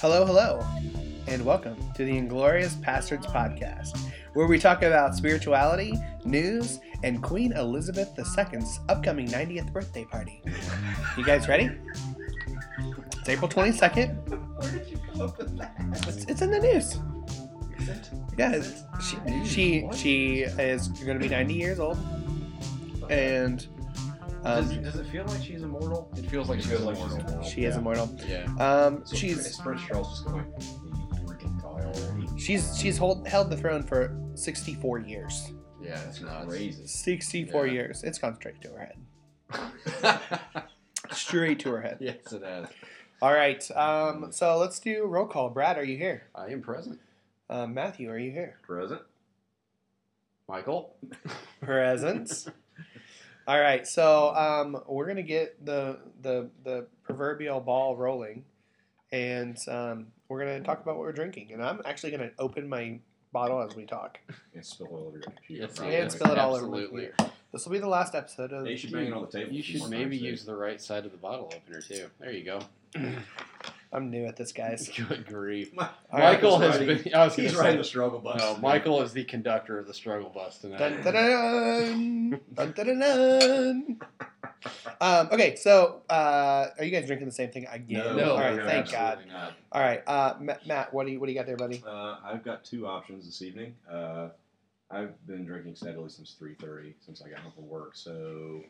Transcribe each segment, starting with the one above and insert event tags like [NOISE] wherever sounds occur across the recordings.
Hello, hello, and welcome to the Inglorious Bastards Podcast, where we talk about spirituality, news, and Queen Elizabeth II's upcoming 90th birthday party. You guys ready? It's April 22nd. Where did you come up with that? It's, it's in the news. Is it? Yeah, she she she is going to be 90 years old, and um, does it feel like she's immortal? It feels like It she's feels like immortal. she's immortal. she is Yeah. immortal. Yeah. Um, So she's Prince Prince Charles just going, freaking die she's she's hold, held the throne for 64 years. Yeah, That's it's nuts. crazy. 64 Yeah. years. It's gone straight to her head. [LAUGHS] Straight to her head. yes, it has. All right. Um, so let's do roll call. Brad, are you here? I am present. Um, Matthew, are you here? Present. Michael? Present. [LAUGHS] All right. So um, we're gonna get the the the proverbial ball rolling, and um, we're gonna talk about what we're drinking. And I'm actually gonna open my bottle as we talk. And spill it all over your computer. Yes, Probably. And spill it all over my Absolutely. This will be the last episode of. Hey, you should bang it on the table. You should maybe use the right side of the bottle opener, too. There you go. [CLEARS THROAT] I'm new at this, guys. [LAUGHS] Good grief. Ma- All right, Michael has riding- been. [LAUGHS] I was going He's to riding say. the struggle bus. No, Michael is the conductor of the struggle bus tonight. Dun, dun, dun, dun, dun, dun, dun. Um, okay, so uh, are you guys drinking the same thing again? No, No, All right, no, thank God. not. All right, uh, Ma- Matt, what do you what do you got there, buddy? Uh, I've got two options this evening. Uh, I've been drinking steadily since 3:30, since I got home from work. So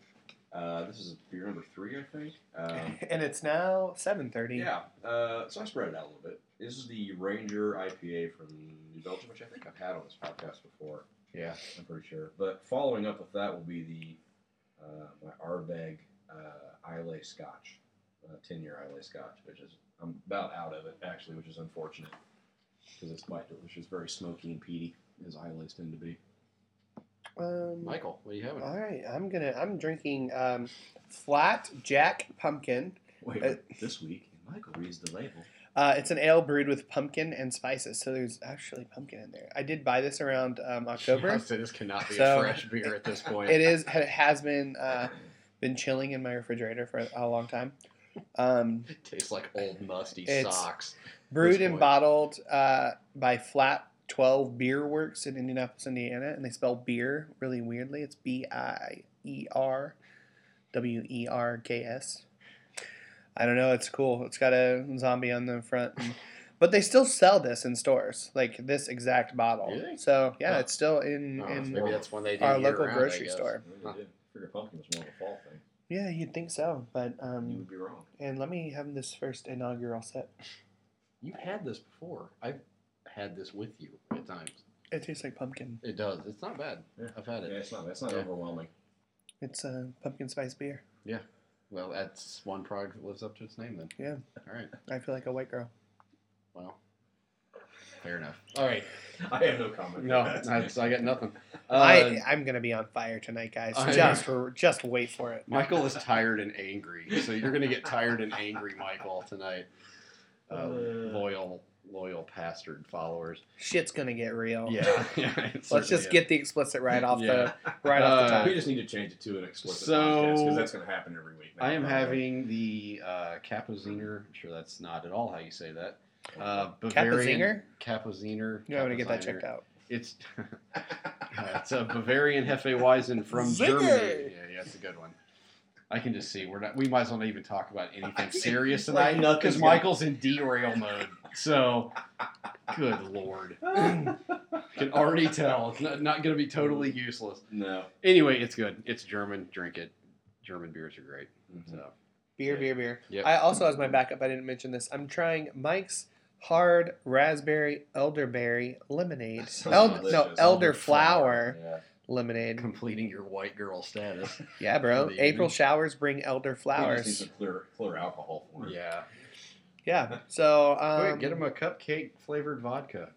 uh, this is beer number three, I think. Um, [LAUGHS] and it's now seven thirty. yeah. Uh, so I spread it out a little bit. This is the Ranger IPA from New Belgium, which I think I've had on this podcast before. Yeah. I'm pretty sure. But following up with that will be the uh, my Ardbeg uh, Islay Scotch, uh, 10 year Islay Scotch, which is I'm about out of it actually, which is unfortunate because it's quite delicious, very smoky and peaty as Islay's tend to be. Um, Michael, what are you having? All right, I'm gonna I'm drinking um, flat Jack pumpkin. Wait, Uh, this week Michael reads the label. Uh, it's an ale brewed with pumpkin and spices, so there's actually pumpkin in there. I did buy this around um, October. say [LAUGHS] this cannot be So, a fresh beer at this point. it is it has been uh, been chilling in my refrigerator for a long time. Um, tastes like old musty socks. brewed and bottled uh, by Flat 12 Beer Works in Indianapolis, Indiana, and they spell beer really weirdly. It's B I E R W E R K S. I don't know. It's cool. It's got a zombie on the front, and- [LAUGHS] but they still sell this in stores, like this exact bottle. Really? So yeah, Huh. it's still in Oh, in maybe that's when they do our local round, I grocery store. Figure pumpkin was more of a fall thing. Yeah, you'd think so, but you um, would be wrong. and let me have this first inaugural sip. You've had this before. I've had this with you at times. It tastes like pumpkin. It does. It's not bad. Yeah. I've had it. Yeah, it. it's not. It's not Yeah. overwhelming. It's a pumpkin spice beer. Yeah. Well, that's one product that lives up to its name then. Yeah. All right. I feel like a white girl. Well, fair enough. All right. [LAUGHS] I have no comment. No, That's- that's, I got nothing. [LAUGHS] Uh, I I'm gonna be on fire tonight, guys. I- Just for, just wait for it. Michael is tired and angry, so you're going to get tired and angry, Michael, tonight. Uh, Uh. Loyal, loyal bastard followers. Shit's gonna get real. Yeah. [LAUGHS] yeah Let's just is. get the explicit right off Yeah. the right off the Uh, top. we just need to change it to an explicit So- podcast because that's going to happen every week. now, I am probably. having the uh, Kapoziner. I'm sure that's not at all how you say that. Uh, Bavarian Kappa-Zinger? Kapoziner. You want to get that checked out. It's [LAUGHS] uh, it's a Bavarian Hefeweizen from Zinger! Germany. Yeah, yeah, it's a good one. I can just see we're not. We might as well not even talk about anything serious Like tonight nothing's because gonna- Michael's in derail mode. So, good lord, [LAUGHS] can already tell it's not, not going to be totally useless. no. Anyway, it's good. It's German. Drink it. German beers are great. Mm-hmm. So, Beer, Yeah. beer, beer. Yep. I also, as my backup, I didn't mention this. I'm trying Mike's hard raspberry elderberry lemonade. [LAUGHS] Sounds El- delicious. no, elderflower Yeah. lemonade. completing your white girl status. Yeah, bro. April evening. showers bring elder We just need flowers. clear, clear alcohol for it. Yeah. Yeah. [LAUGHS] So um, Quick, get him a cupcake flavored vodka.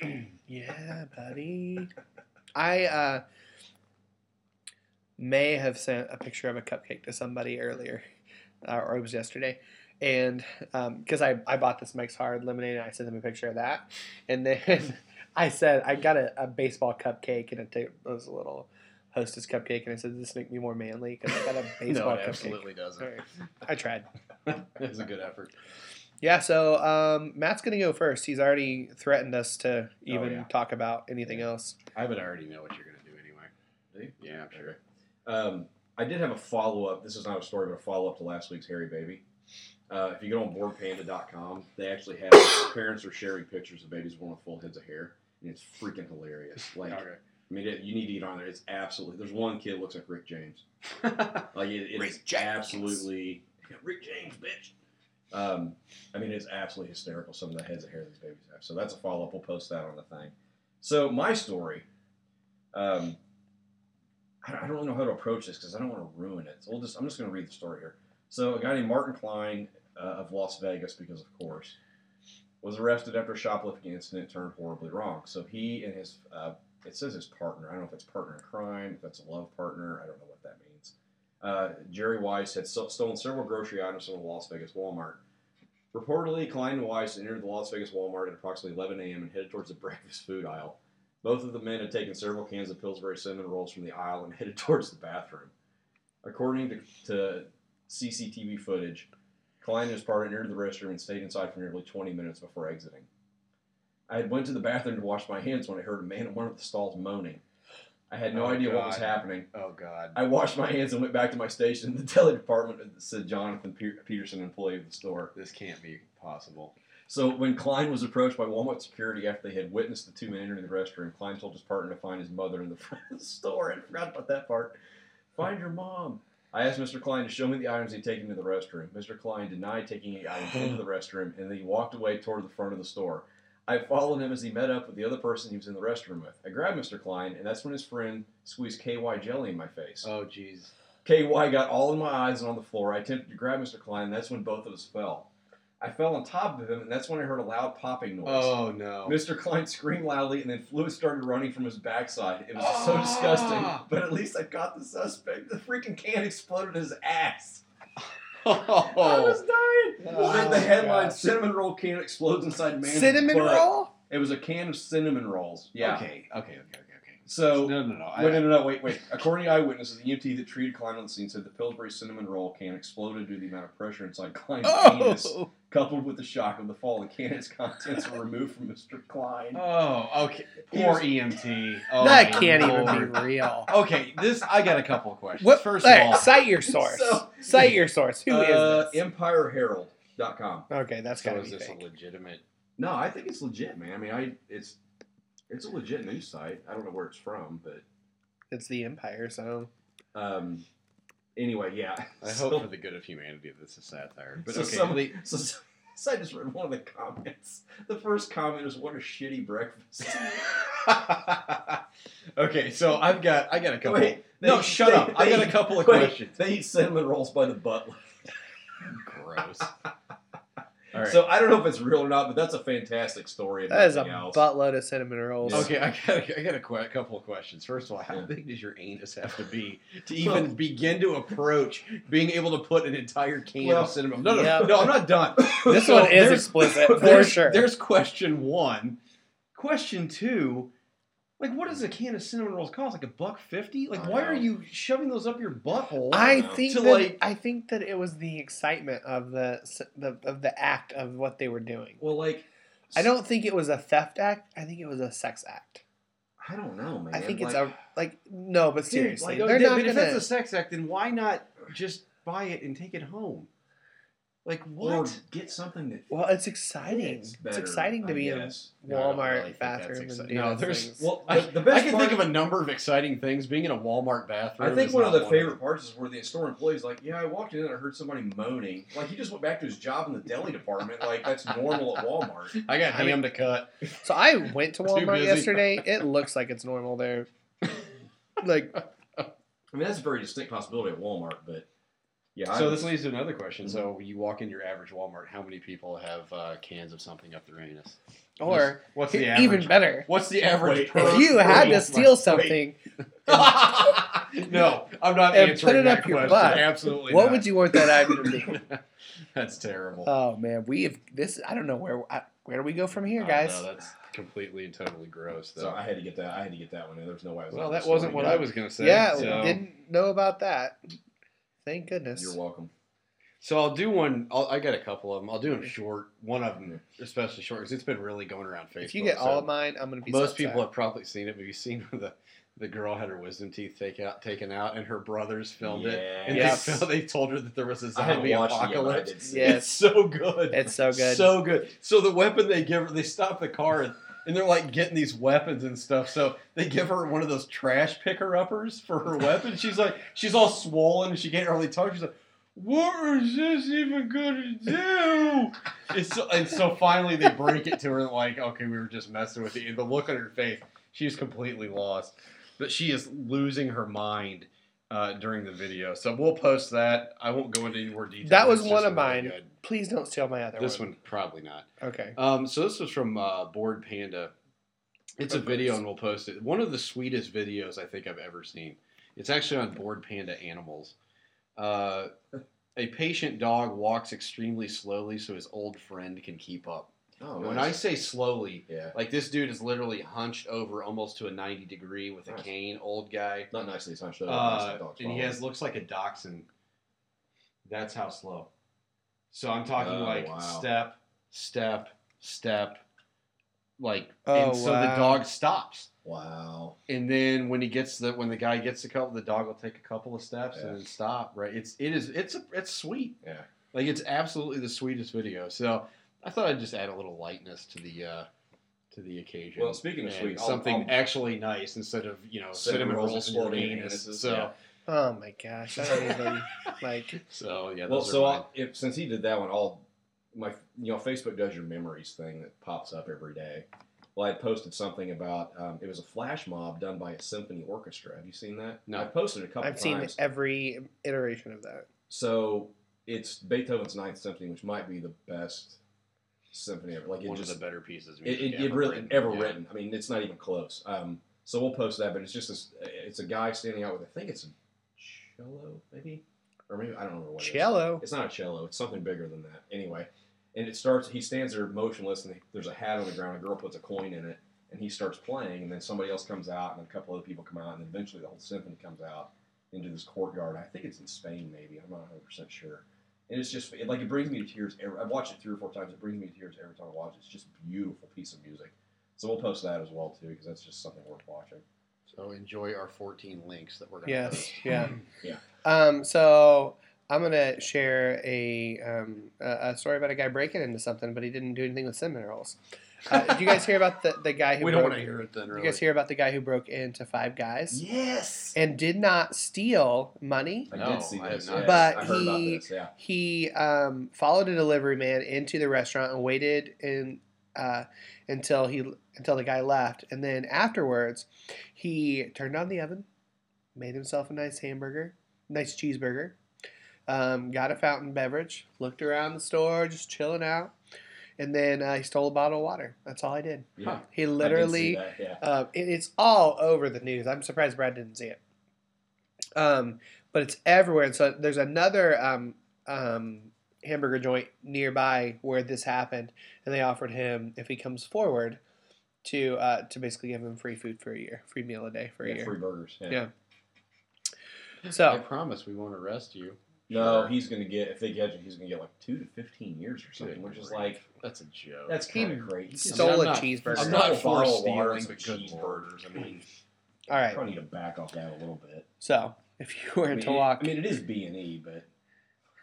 [CLEARS THROAT] Yeah, buddy. [LAUGHS] I uh, may have sent a picture of a cupcake to somebody earlier, uh, or it was yesterday, and because I, I bought this Mike's Hard lemonade, and I sent them a picture of that, and then [LAUGHS] I said I got a, a baseball cupcake, and it, was a little Hostess cupcake, and I said, "Does this make me more manly?" Because I got a baseball no, it cupcake. absolutely doesn't. Right. I tried. it was a good effort. Yeah, so um, Matt's gonna go first. He's already threatened us to even yeah. talk about anything else. I would already know what you're gonna do anyway. Do? Yeah, I'm sure. Um, I did have a follow up. This is not a story, but a follow up to last week's Harry Baby. Uh, if you go on boredpanda.com, they actually have parents are sharing pictures of babies born with full heads of hair, and it's freaking hilarious. [LAUGHS] Like, Okay. I mean, it, you need to get on there. It's absolutely. There's one kid looks like Rick James. [LAUGHS] Like it, it's Rick James. absolutely Rick James, bitch. Um, I mean, it's absolutely hysterical. Some of the heads of hair these babies have. So that's a follow up. We'll post that on the thing. So my story. Um, I don't, really know how to approach this because I don't want to ruin it. So we'll just. I'm just going to read the story here. So a guy named Martin Klein uh, of Las Vegas, because of course, was arrested after a shoplifting incident turned horribly wrong. So he and his uh, it says his partner. I don't know if it's partner in crime, if that's a love partner. I don't know. Uh, Jerry Weiss had stolen several grocery items from a Las Vegas Walmart. Reportedly, Klein and Weiss entered the Las Vegas Walmart at approximately 11 a.m. and headed towards the [LAUGHS] breakfast food aisle. Both of the men had taken several cans of Pillsbury cinnamon rolls from the aisle and [LAUGHS] headed towards the bathroom. According to, to CCTV footage, Klein and his partner entered the restroom and stayed inside for nearly 20 minutes before exiting. I had went to the bathroom to wash my hands when I heard a man in one of the stalls moaning. I had no Oh, idea what was happening. Oh God. I washed my hands and went back to my station. [LAUGHS] The deli department said Jonathan Pe- Peterson, employee of the store. This can't be possible. So when Klein was approached by Walmart security after they had witnessed the two men entering the restroom, Klein told his partner to find his mother in the [LAUGHS] front of the store. I forgot about that part. Find your mom. I asked Mr. Klein to show me the items he'd taken to the restroom. Mr. Klein denied taking any items into the restroom, and then he walked away toward the front of the store. I followed him as he met up with the other person he was in the restroom with. I grabbed Mr. Klein, and that's when his friend squeezed KY jelly in my face. Oh jeez. KY got all in my eyes and on the floor. I attempted to grab Mr. Klein, and that's when both of us fell. I fell on top of him, and that's when I heard a loud popping noise. Oh no. Mr. Klein screamed loudly, and then fluid started running from his backside. It was so disgusting, Ah! but at least I caught the suspect. The freaking can exploded his ass. I Oh. was dying. [LAUGHS] Oh, the, the headline: gosh. "Cinnamon roll can explodes inside man." Cinnamon butt." roll? It was a can of cinnamon rolls. Yeah. Okay. Okay. Okay. Okay. Okay. So no, no, no. I- Wait, no, no, no, wait, wait. According to eyewitnesses, the EMT that treated Klein on the scene said the Pillsbury cinnamon roll can exploded due to the amount of pressure inside Klein's anus, Oh, coupled with the shock of the fall. The can's contents were removed from Mr. Klein. Oh, okay. He Poor was- EMT. Oh, that can't Lord. even be real. Okay, this I got a couple of questions. What? First hey, of all, cite your [LAUGHS] source. So- cite your source. Who is uh, this? EmpireHerald.com. okay, that's so gotta is be this fake. a legitimate? No, I think it's legit, man. I mean, I it's it's a legit news site. I don't know where it's from, but It's the Empire, so um, anyway, yeah. [LAUGHS] I So- hope for the good of humanity that this is satire. But So okay, some- the- So, [LAUGHS] so I just read one of the comments. The first comment is, "What a shitty breakfast." [LAUGHS] okay, so I've got I got a couple. Wait, no, they- shut they- up. I got a couple of wait, questions. They eat cinnamon rolls by the butt. Gross. All right. So I don't know if it's real or not, but that's a fantastic story. That is a nothing else. buttload of cinnamon rolls. Yeah. Okay, I got a, I got a, que- a couple of questions. First of all, how Yeah. big does your anus have to be to [LAUGHS] even begin to approach being able to put an entire can Well, of cinnamon? No, no, yeah. no, I'm not done. [LAUGHS] This So one is there's- explicit [LAUGHS] for there's, sure. There's question one. Question two. Like, what does a can of cinnamon rolls cost? Like a buck fifty? Like, why know. are you shoving those up your butthole? I think To, that like- I think that it was the excitement of the, the of the act of what they were doing. well, like I don't think it was a theft act. I think it was a sex act. I don't know, man. I think it's Like, a like no, but Dude, seriously, like, oh, they're but not if gonna. that's a sex act, then why not just buy it and take it home? Like or what? get something that. well, it's exciting. fits It's, better, exciting to I be guess. in No, Walmart really bathroom and exci- no, there's- things. Well, I, the, the best I can part, think of a number of exciting things. Being in a Walmart bathroom. I think is one of the of favorite them. parts is where the store employee's like, "Yeah, I walked in and I heard somebody moaning. Like he just went back to his job in the deli department. Like that's normal at Walmart." I got I mean- ham to cut. So I went to [LAUGHS] Walmart yesterday. It looks like it's normal there. Like [LAUGHS] I mean, that's a very distinct possibility at Walmart, but yeah. So I, this leads to another question. So you walk in your average Walmart. How many people have uh, cans of something up their anus? or what's the average? even better, What's the average? Wait, per- if you had to Walmart? steal something, [LAUGHS] no, I'm not And answering put it that up your question. butt. Absolutely. what not. would you want that item to be? [LAUGHS] That's terrible. Oh man, we have this. I don't know where I, where do we go from here, guys? no, that's completely and totally gross. Though. so I had to get that. I had to get that one. in. There was no way. I was well, that wasn't what go. I was going to say. yeah, so- didn't know about that. Thank goodness. You're welcome. So I'll do one. I'll, I got a couple of them. I'll do them short. One of them, especially short, because it's been really going around Facebook. If you get so all of mine, I'm gonna be. most so people upset. have probably seen it. But you seen [LAUGHS] the the girl had her wisdom teeth take out, taken out, and her brothers filmed it. And Yes. they, fil- they told her that there was a zombie watched it yet, but I apocalypse. did [LAUGHS] Yes. It's so good. It's so good. So good. So the weapon they give her, they stop the car and, they're like getting these weapons and stuff. So they give her one of those trash picker uppers for her weapon. She's like, she's all swollen and she can't hardly talk. She's like, what is this even gonna do? So, and so finally they break it to her like, okay, we were just messing with you. And the look on her face, she's completely lost. But she is losing her mind uh, during the video. So we'll post that. I won't go into any more detail. That was one of really mine. good. Please don't steal my other This one. one probably not. Okay. Um, so this was from uh, Bored Panda. It's a video, and we'll post it. One of the sweetest videos I think I've ever seen. It's actually on Bored Panda Animals. Uh, a patient dog walks extremely slowly so his old friend can keep up. Oh, When nice. I say slowly, yeah, like this dude is literally hunched over almost to a 90 degree with a Nice. cane, old guy. not nicely hunched over. Uh, nicely dog's and he has looks like a dachshund. That's how slow. So I'm talking Oh, like wow. step, step, step, like, Oh, and so the dog stops. Wow. And then when he gets the when the guy gets a couple, the dog will take a couple of steps Yeah. and then stop. Right? It's it is it's a, it's sweet. Yeah. Like it's absolutely the sweetest video. So I thought I'd just add a little lightness to the uh, to the occasion. Well, speaking of And sweet, I'll- something I'll- actually nice instead of you know cinnamon, Cinnamon rolls rolls in your anus. anuses, So yeah. Oh my gosh, I don't even like. so yeah. Well, so are mine. I'll, if since he did that one, I'll my you know Facebook does your memories thing that pops up every day. Well, I posted something about um, it was a flash mob done by a symphony orchestra. Have you seen that? No. I posted a couple I've seen every iteration of that. So it's Beethoven's Ninth Symphony, which might be the best symphony ever. Like it one just of the better pieces. Of it, music it, it really written. ever Yeah. written. I mean, it's not even close. Um, so we'll post that, but it's just this. It's a guy standing out with I think it's a cello, maybe, or maybe I don't remember what. it is. Cello. It's not a cello. It's something bigger than that. Anyway, and it starts. He stands there motionless, and there's a hat on the ground. A girl puts a coin in it, and he starts playing. And then somebody else comes out, and a couple other people come out, and then eventually the whole symphony comes out into this courtyard. I think it's in Spain, maybe. I'm not 100 percent sure. And it's just it, like it brings me to tears. Every, I've watched it three or four times. It brings me to tears every time I watch it. It's just a beautiful piece of music. So we'll post that as well too, because that's just something worth watching. So enjoy our 14 links that we're gonna Yes. post. Yeah. [LAUGHS] Yeah. Um. So I'm gonna share a um a, a story about a guy breaking into something, but he didn't do anything with cinnamon rolls. Uh, did you guys hear about the the guy who? [LAUGHS] we don't want to hear it then. Really. you guys hear about the guy who broke into Five Guys Yes. and did not steal money? I No, did see this. did But I heard about he- this. Yeah. He um, followed a delivery man into the restaurant and waited in uh, until he until the guy left, and then afterwards, he turned on the oven, made himself a nice hamburger, nice cheeseburger, um, got a fountain beverage, looked around the store, just chilling out, and then uh, he stole a bottle of water. That's all I did. Yeah. He I did see literally that, yeah. um, it, it's all over the news. I'm surprised Brad didn't see it. Um, but it's everywhere. And so there's another um, um, hamburger joint nearby where this happened, and they offered him if he comes forward to uh, to basically give him free food for a year, free meal a day for a Yeah, year. free burgers. Yeah. Yeah. I promise we won't arrest you. No, Sure. he's gonna get if they catch him, he's gonna get like two to fifteen years or something, Good which is like that's a joke. that's He kind of great. He stole I'm a not- cheeseburger. I'm not a for bottle of water stealing, but good cheese. burgers. I mean, all right. I need to back off that a little bit. So if you were I mean, to walk, I mean, it is B and E, but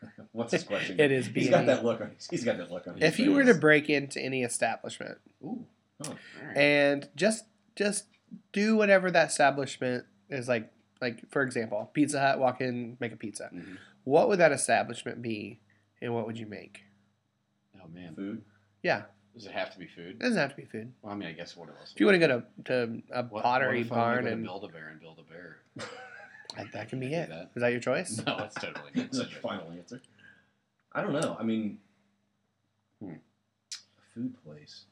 [LAUGHS] what's his question? it is B. He's got that look on. He's got that look on. His if you were to break into any establishment ooh, Oh. all right. and just just do whatever that establishment is like like for example pizza hut walk in make a pizza Mhm. What would that establishment be and what would you make Oh man, food. yeah does it have to be food? it doesn't have to be food Well, I mean, I guess what else? if you want to go to, to a What- pottery what if barn wanna go and build a bear and build a bear. [LAUGHS] that, that can be Do it that. is that your choice [LAUGHS] No, that's totally not. [LAUGHS] That's your final answer. I don't know. I mean, Hmm. a food place.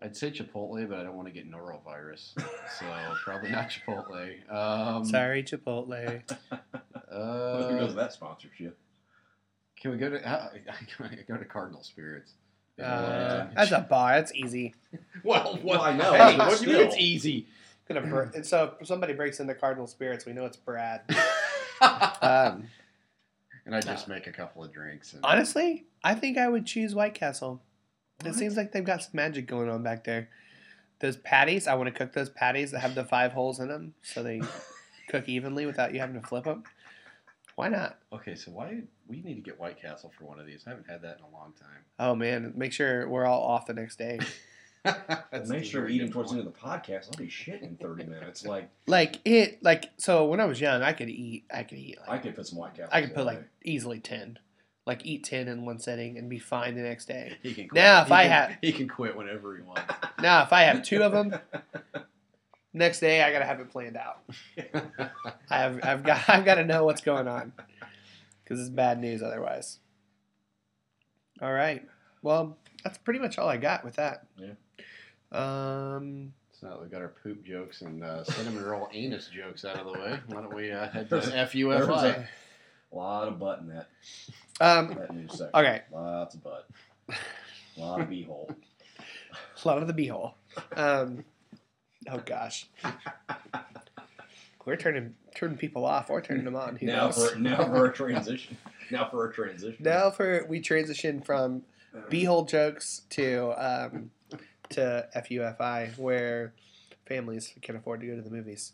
I'd say Chipotle, but I don't want to get norovirus, so probably not Chipotle. Um, sorry chipotle Who knows Uh, that sponsorship? can we go to? Uh, [LAUGHS] I go to Cardinal Spirits. uh, that's a bar that's easy [LAUGHS] well, Well, I know, Hey, what do you mean it's easy? gonna br- and so if somebody breaks into cardinal spirits we know it's brad [LAUGHS] um, and I just make a couple of drinks. And, Honestly, I think I would choose White Castle. It seems like they've got some magic going on back there. Those patties, I want to cook those patties that have the five holes in them, so they [LAUGHS] cook evenly without you having to flip them. Why not? okay, so why we need to get White Castle for one of these? I haven't had that in a long time. Oh man, make sure we're all off the next day. [LAUGHS] That's Make a sure very eating good towards the end of the podcast, I'll be shit in 30 minutes. Like, Like it, like so. When I was young, I could eat. I could eat. Like, I could put some White Castle. I could put like easily ten, like eat ten in one setting and be fine the next day. He can quit. Now, if He I can- had- he can quit whenever he wants. [LAUGHS] Now, if I have two of them, next day I gotta have it planned out. [LAUGHS] I have, I've got, I've got to know what's going on because it's bad news otherwise. All right. Well, that's pretty much all I got with that. Yeah. Um. So now we've got our poop jokes and uh, cinnamon roll [LAUGHS] anus jokes out of the way. Why don't we uh, head to FUFI? a lot of butt in that, Um. that news section. Okay. Lots of butt. A lot of beehole. A [LAUGHS] lot of the beehole. Um. Oh gosh. We're turning turning people off or turning them on. Who Now knows? for, now for a [LAUGHS] transition. Now for a transition. Now for we transition from beehole jokes to um, to FUFI, where families can afford to go to the movies.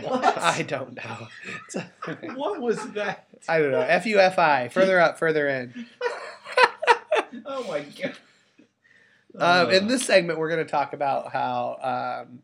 What? I don't know. [LAUGHS] What was that? I don't know. FUFI, further up, further in. [LAUGHS] Oh my god. Um, in Uh, this segment, we're going to talk about how um,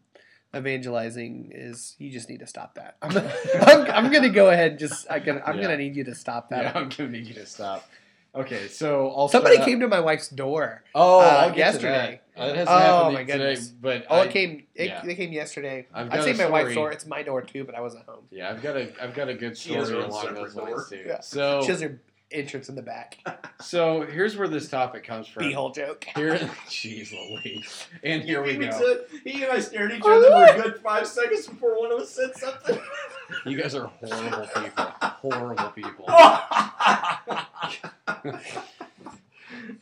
evangelizing is. You just need to stop that. [LAUGHS] I'm, I'm, I'm going to go ahead. And just I can, I'm Yeah. going to need you to stop that. Yeah, I'm gonna need you to stop. Okay, so I'll Somebody start came to my wife's door. Oh, uh, I'll get to yesterday. that. It hasn't Oh, happened my today, goodness. but Oh, I, it came. It, yeah. They came yesterday. I've I'd say a my wife's door. It's my door too, but I wasn't home. Yeah, I've got a I've got a good story her own along those lines too. Yeah. So She has her entrance in the back. [LAUGHS] so here's where this topic comes from. Beehole joke. Here, [LAUGHS] jeez Louise, and here we go. Said, he and I stared at each other for a good five seconds before one of us said something. You guys are horrible people. Horrible people. [LAUGHS]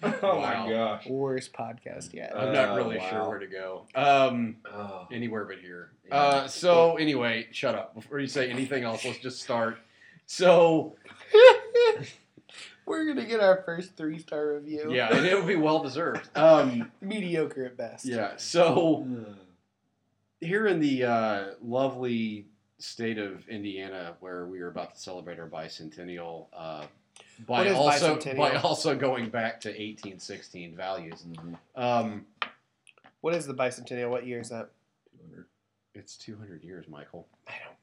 oh Wow. my gosh. Worst podcast yet. I'm not Oh, really wow. sure where to go. Um, Oh. anywhere but here. Yeah. Uh, so anyway, shut up. Before you say anything else, let's just start. So We're gonna get our first three star review. yeah, and it would be well deserved. [LAUGHS] Um, mediocre at best. yeah. So here in the uh, lovely state of Indiana, where we are about to celebrate our bicentennial, uh, by What is also bicentennial? by also going back to 1816 values. Mhm. Um, What is the bicentennial? What year is that? 200. it's 200 years, Michael. I don't.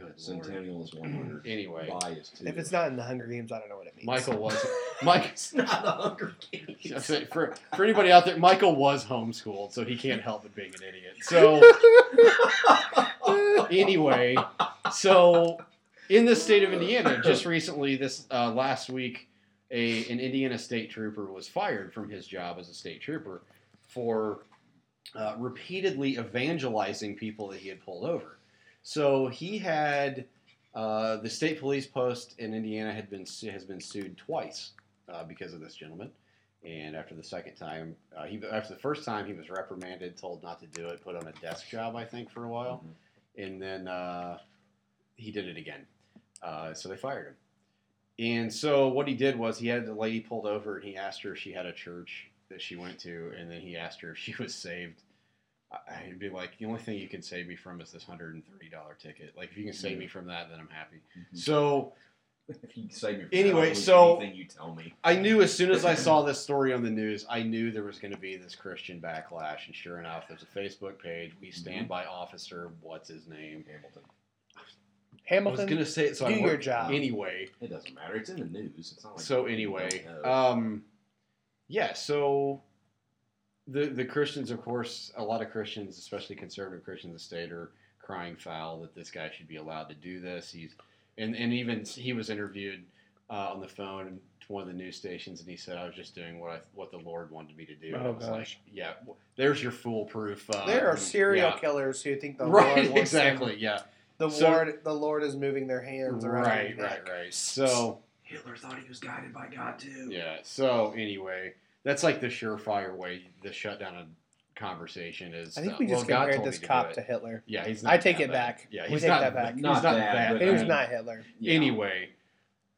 Good lord. Centennial is 100. [CLEARS THROAT] Anyway, Bias too. If it's not in the Hunger Games, I don't know what it means. Michael [LAUGHS] was Mike. it's not the Hunger Games. say, For for anybody out there, Michael was homeschooled, so he can't help but being an idiot. So [LAUGHS] anyway, so in the state of Indiana, just recently, this uh, last week, a an Indiana state trooper was fired from his job as a state trooper for uh, repeatedly evangelizing people that he had pulled over. So he had uh, the state police post in Indiana had been has been sued twice uh, because of this gentleman. And after the second time, uh, he after the first time he was reprimanded, told not to do it, put on a desk job, I think, for a while and then uh, he did it again. Uh, so they fired him. And so what he did was he had the lady pulled over and he asked her if she had a church that she went to, and then he asked her if she was saved. I- I'd be like, the only thing you can save me from is this hundred and thirty dollar ticket. Like, if you can save me from that, then I'm happy. Mhm. So [LAUGHS] If you save me from Anyway, that, so- anything you tell me. I knew as soon as I saw [LAUGHS] this story on the news, I knew there was going to be this Christian backlash, and sure enough, there's a Facebook page. We stand by Officer. What's his name? Hamilton. Hamilton. I was going to say it, so do I your worked- job. anyway. It doesn't matter. It's in the news. It's not like so anyway, um, yeah. So the the Christians, of course, a lot of Christians, especially conservative Christians in the state, are crying foul that this guy should be allowed to do this. He's and and even he was interviewed uh, on the phone to one of the news stations, and he said, "I was just doing what I what the Lord wanted me to do." And I Oh, was gosh. like, "Yeah, w- there's your foolproof." Uh, there are serial yeah. killers who think the [LAUGHS] right, Lord wants exactly, them- yeah, the So- Lord, the Lord is moving their hands around. right, right, right. So. Hitler thought he was guided by God too. Yeah. So anyway, that's like the surefire way to shut down a conversation is. I think uh, we just well, compared this to cop do to. Hitler. Yeah, he's. Not I take it bad. back. Yeah, We he's take not that back. He's Not not bad, He was not Hitler. Yeah. Anyway,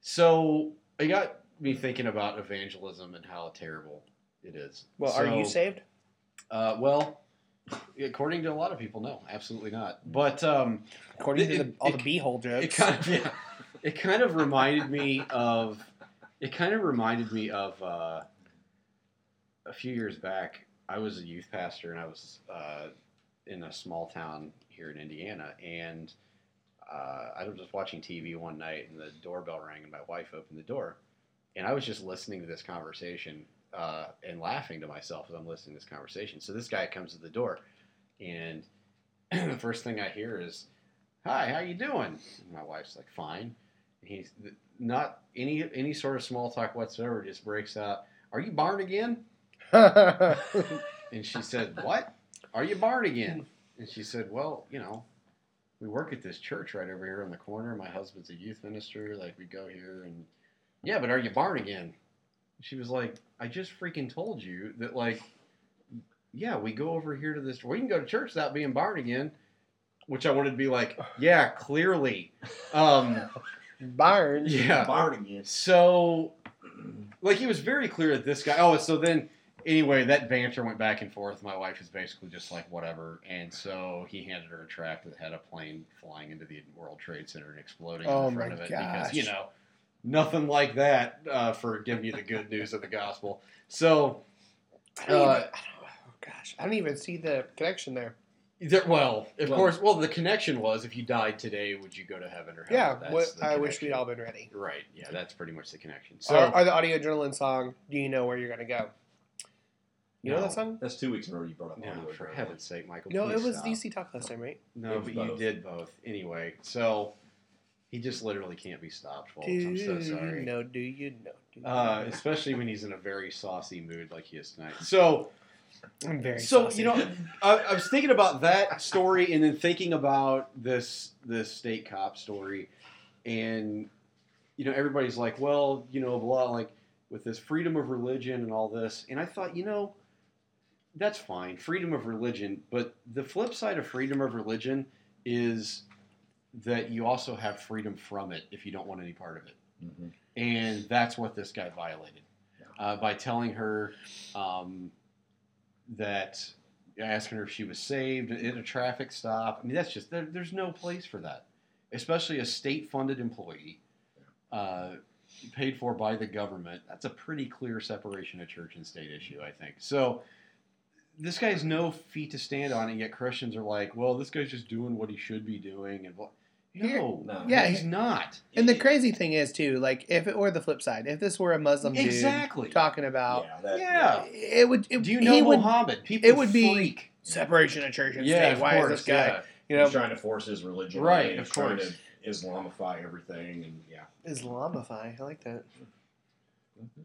So it got me thinking about evangelism and how terrible it is. Well, are you saved? Uh, well, according to a lot of people, no, absolutely not. But um, According it- to the, all it- the beehole jokes. it kind of yeah, it kind of reminded me of it kind of reminded me of uh, a few years back. I was a youth pastor and I was uh, in a small town here in Indiana, and uh, I was just watching TV one night, and the doorbell rang, and my wife opened the door, and I was just listening to this conversation uh, and laughing to myself as I'm listening to this conversation. So this guy comes to the door, and [CLEARS THROAT] the first thing I hear is, "Hi, how you doing?" And my wife's like, "Fine." And he's not any any sort of small talk whatsoever. Just breaks out, "Are you barn again?" [LAUGHS] And she said, "What? Are you barn again?" And she said, "Well, you know, we work at this church right over here on the corner. My husband's a youth minister. Like we go here and yeah, but are you barn again?" She was like, "I just freaking told you that like, yeah, we go over here to this. We can go to church without being barn again." Which I wanted to be like, yeah, clearly. Um, [LAUGHS] Barnes. yeah. Barn again. So, like, he was very clear that this guy. Oh, so then, anyway, that banter went back and forth. My wife is basically just like, whatever. And so he handed her a tract that had a plane flying into the World Trade Center and exploding Oh in front of it gosh. because, you know, nothing like that uh, for giving you the good news of the gospel. So, I don't even, Uh, I don't, oh gosh, I don't even see the connection there. there, well, of Well- course, well, the connection was if you died today, would you go to heaven or hell? Yeah, That's what, I wish we'd all been ready. Right. Yeah, that's pretty much the connection. So, Or, or the audio adrenaline song, Do You Know Where You're Gonna Go? You know that song? That's two weeks in a row you brought up no, audio for adrenaline. heaven's sake, Michael. No, it please was stop. DC Talk last time, right? No, It was but you did both anyway. So he just literally can't be stopped, folks. Do I'm so you sorry. know? Do you know? Do you Uh, know? especially when he's in a very saucy mood like he is tonight. [LAUGHS] So, I'm very so saucy. you know, I, I was thinking about that story, and then thinking about this this state cop story, and you know, everybody's like, well, you know, blah, like with this freedom of religion and all this, and I thought, you know, that's fine, freedom of religion, but the flip side of freedom of religion is that you also have freedom from it if you don't want any part of it Mhm. and that's what this guy violated uh, by telling her um, that asking her if she was saved at a traffic stop. I mean, that's just there, there's no place for that, especially a state-funded employee uh, paid for by the government. That's a pretty clear separation of church and state issue, I think. So. This guy has no feet to stand on, and yet Christians are like, "Well, this guy's just doing what he should be doing," and blah. no, No. Yeah, he's not. and the crazy thing is too, like if it were the flip side, if this were a Muslim dude Exactly. talking about, yeah, that, Yeah. it would. It, Do you he know would, People it would be- freak. separation of church and Yeah, state? of Why course. is this guy? yeah. You He's know, trying to force his religion. Right, He's of trying course. to Islamify everything, and yeah. Islamify. I like that. Mm-hmm.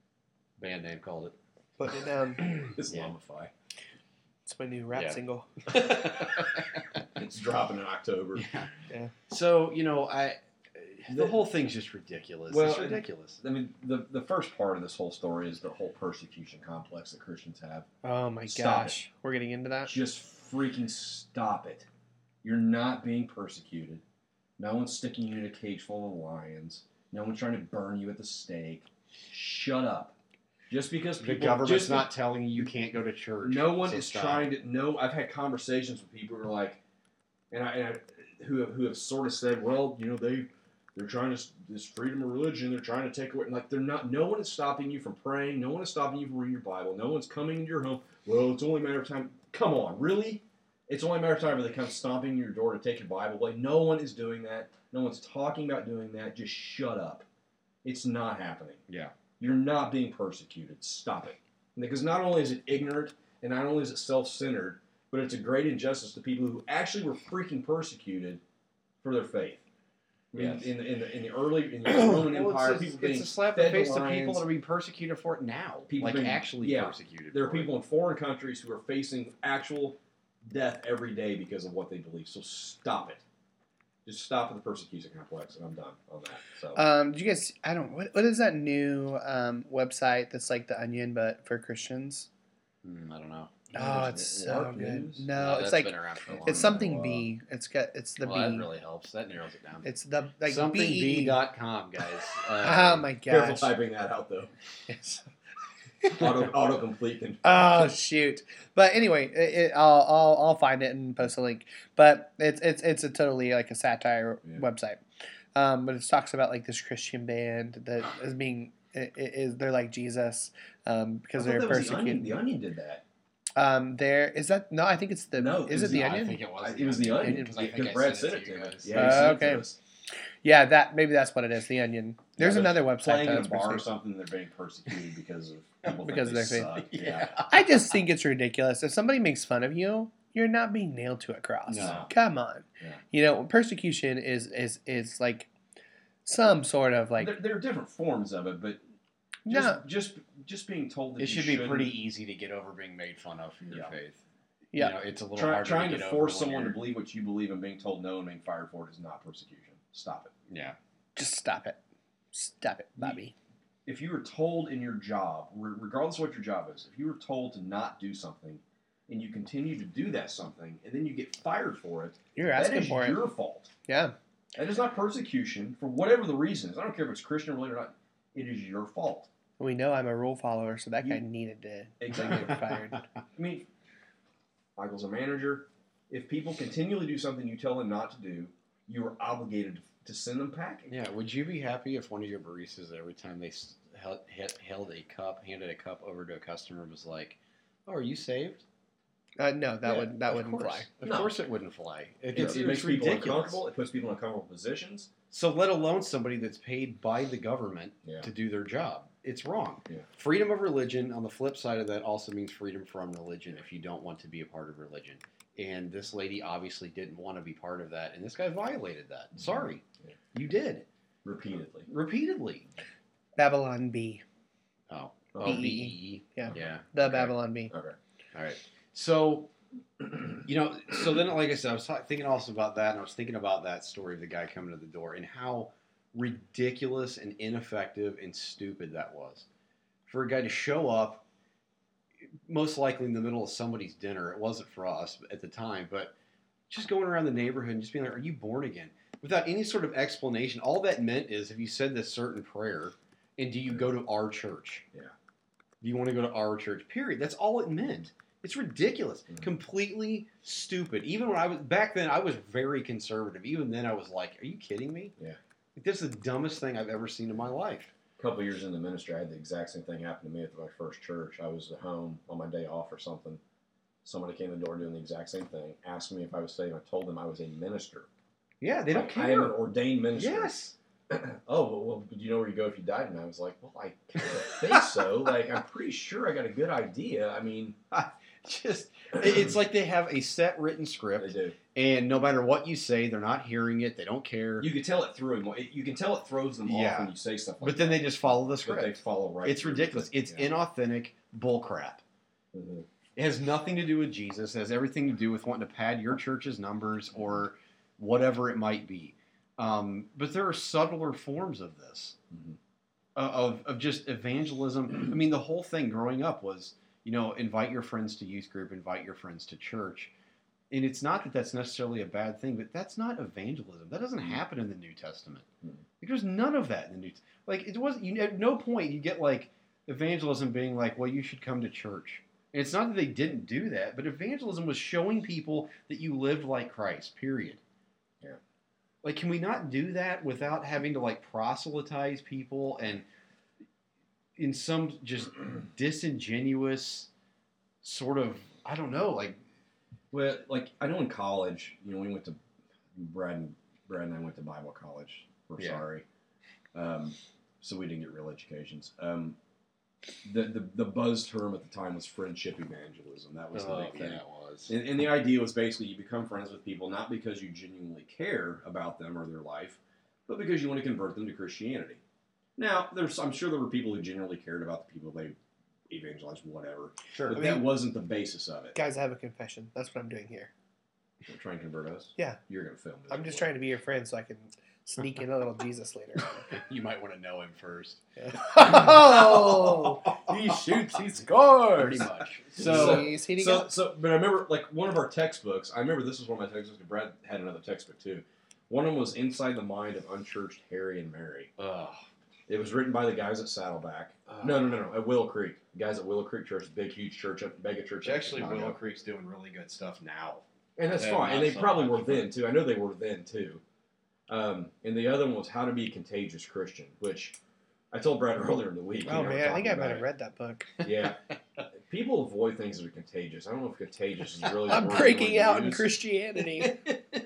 Band name called it. Putting it down. Um, [CLEARS THROAT] Islamify. It's my new rap Yeah. single. [LAUGHS] It's dropping in October. yeah. Yeah. So you know, I the The- whole thing's just ridiculous. Well, it's ridiculous. I mean, the the first part of this whole story is the whole persecution complex that Christians have. Oh my Stop gosh, we're getting into that. Just freaking stop it. You're not being persecuted. No one's sticking you in a cage full of lions. No one's trying to burn you at the stake. Shut up. Just because the people, government's just not telling you you can't go to church. No one so is stop. trying to. No, I've had conversations with people who are like, and I, and I who have, who have sort of said, well, you know, they they're trying to this freedom of religion. They're trying to take away. Like they're not. No one is stopping you from praying. No one is stopping you from reading your Bible. No one's coming into your home. Well, it's only a matter of time. Come on, really? It's only a matter of time where they come stomping your door to take your Bible away. No one is doing that. No one's talking about doing that. Just shut up. It's not happening. Yeah. You're not being persecuted. Stop it. Because not only is it ignorant and not only is it self centered, but it's a great injustice to people who actually were freaking persecuted for their faith. Yes. in, the, in, the, in the early in the [CLEARS THROAT] Roman Well, Empire, it's, people it's a slap in the face to people that are being persecuted for it now. People like being- actually yeah. persecuted. There are for it. people in foreign countries who are facing actual death every day because of what they believe. So stop it. Just stop at the persecution complex, and I'm done on that. So Um, did you guys? I don't. What, what is that new um, website that's like the Onion but for Christians? Hmm, I don't know. Oh, it's so good. News? No, it's like been around for a long it's something Wow. B. It's got it's the well, B. that really helps. That narrows it down. It's the like B. Somethingb.com, guys. [LAUGHS] Oh Uh, my Careful gosh. typing that out though. Yes. Auto autocomplete can. [LAUGHS] oh shoot! But anyway, it, it, I'll, I'll I'll find it and post a link. But it's it's it's a totally like a satire Yeah. website. Um, but it talks about like this Christian band that is being i- i- is they're like Jesus um, because they're that the persecuted. The Onion did that. Um, there is that no, I think it's the No, it is was it the the- I think it was. I- it was the Onion because I think I Brad sent sent it it to you to me. guys. Yeah, Uh, he sent it to okay. us. Yeah, that maybe that's what it is. The onion. There's Yeah, another website Playing in a bar or something, they're being persecuted because of [LAUGHS] people Because of their faith. suck. Yeah. [LAUGHS] I just think it's ridiculous. If somebody makes fun of you, you're not being nailed to a cross. No. Come on. Yeah. You know, persecution is is is like some sort of like there, there are different forms of it, but just, no, just just being told that It you should be pretty easy to get over being made fun of for your Yeah. faith. Yeah. You know, it's a little Try, harder trying to to force over someone to believe what you believe and being told no and being fired for it is not persecution. Stop it. Yeah. just stop it. Stop it, Bobby. If you were told in your job, regardless of what your job is, if you were told to not do something and you continue to do that something and then you get fired for it, You're asking is for it. your fault. Yeah. That is not persecution for whatever the reason is. I don't care if it's Christian related or not. It is your fault. We know I'm a rule follower, so that guy needed to Exactly. get fired. [LAUGHS] I mean, Michael's a manager. If people continually do something you tell them not to do, you are obligated to send them packing. Yeah. Would you be happy if one of your baristas, every time they held, held a cup, handed a cup over to a customer, was like, "Oh, are you saved?" Uh, no, that Yeah, would that wouldn't course. fly. Of No. course, it wouldn't fly. It, It, it's, it makes people ridiculous. uncomfortable. It puts people in uncomfortable positions. So let alone somebody that's paid by the government Yeah. to do their job. It's wrong. Yeah. Freedom of religion, on the flip side of that, also means freedom from religion if you don't want to be a part of religion. And this lady obviously didn't want to be part of that, and this guy violated that. Mm-hmm. Sorry. Yeah. You did. Repeatedly. Repeatedly. Babylon Bee. Oh. Oh, Oh, BEE. BEE. Yeah. Yeah. The Okay. Babylon Bee. Okay. All right. So, [CLEARS THROAT] you know, so then, like I said, I was thinking also about that, and I was thinking about that story of the guy coming to the door and how ridiculous and ineffective and stupid that was. For a guy to show up, most likely in the middle of somebody's dinner, it wasn't for us at the time, but just going around the neighborhood and just being like, Are you born again? Without any sort of explanation. All that meant is if you said this certain prayer, and do you go to our church? Yeah. Do you want to go to our church? Period. That's all it meant. It's ridiculous. Mhm. Completely stupid. Even when I was back then, I was very conservative. Even then, I was like, "Are you kidding me?" Yeah. Like, this is the dumbest thing I've ever seen in my life. A couple years in the ministry, I had the exact same thing happen to me at my first church. I was at home on my day off or something. Somebody came to the door doing the exact same thing, asked me if I was saved. I told them I was a minister. Yeah, they don't Like, I am an ordained minister. Yes. [CLEARS THROAT] oh, well, well, do you know where you go if you died? And I was like, well, I kind of think so. [LAUGHS] Like, I'm pretty sure I got a good idea. I mean, [LAUGHS] Just it- it's like they have a set written they script, do. and no matter what you say, they're not hearing it. They don't care. You can tell it through them. You can tell it throws them Yeah. off when you say stuff like but then that. they just follow the But script. they follow right. it's ridiculous. it. It's Yeah. inauthentic bullcrap. Mhm. It has nothing to do with Jesus. It has everything to do with wanting to pad your church's numbers or whatever it might be. Um, but there are subtler forms of this, Mhm. uh, of, of just evangelism. I mean, the whole thing growing up was, you know, invite your friends to youth group, invite your friends to church. And it's not that that's necessarily a bad thing, but that's not evangelism. That doesn't happen in the New Testament. Mhm. Like, there's none of that in the New. Like, it wasn't. You at no point you get like evangelism being like, well, you should come to church. And it's not that they didn't do that, but evangelism was showing people that you lived like Christ. Period. Yeah. Like, can we not do that without having to like proselytize people and in some just disingenuous sort of I don't know, like Well, like I know in college, you know, we went to Brad and Brad and I went to Bible college. We're Yeah. sorry, um, so we didn't get real educations. Um, the, the the buzz term at the time was friendship evangelism. That was the big thing. it was. And, and the idea was basically you become friends with people not because you genuinely care about them or their life, but because you want to convert them to Christianity. Now, there's I'm sure there were people who genuinely cared about the people they evangelized, whatever. Sure. But I that mean- wasn't the basis of it. Guys, I have a confession. That's what I'm doing here. You're trying to convert us. Yeah. You're gonna film this. I'm just trying to be your friend so I can sneak in a little Jesus later. [LAUGHS] You might want to know him first. oh, [LAUGHS] he shoots, he scores. Pretty much. So- He's heating So, up. so, but I remember like one of our textbooks. I remember this was one of my textbooks. and Brad had another textbook too. One of them was "Inside the Mind of Unchurched Harry and Mary." Ugh. It was written by the guys at Saddleback. Ugh. No, no, no, no. At Willow Creek, the guys at Willow Creek Church, big, huge church, up mega church. Actually, Willow Creek's doing really good stuff now. and that's Yeah, fine. And they so probably were but- then too. I know they were then too. Um, and the other one was "How to Be a Contagious Christian," which I told Brad [LAUGHS] earlier in the week. Oh man, I think I might have read that book. Yeah. [LAUGHS] People avoid things that are contagious. I don't know if contagious is really. I'm breaking wanna out in. Christianity. [LAUGHS]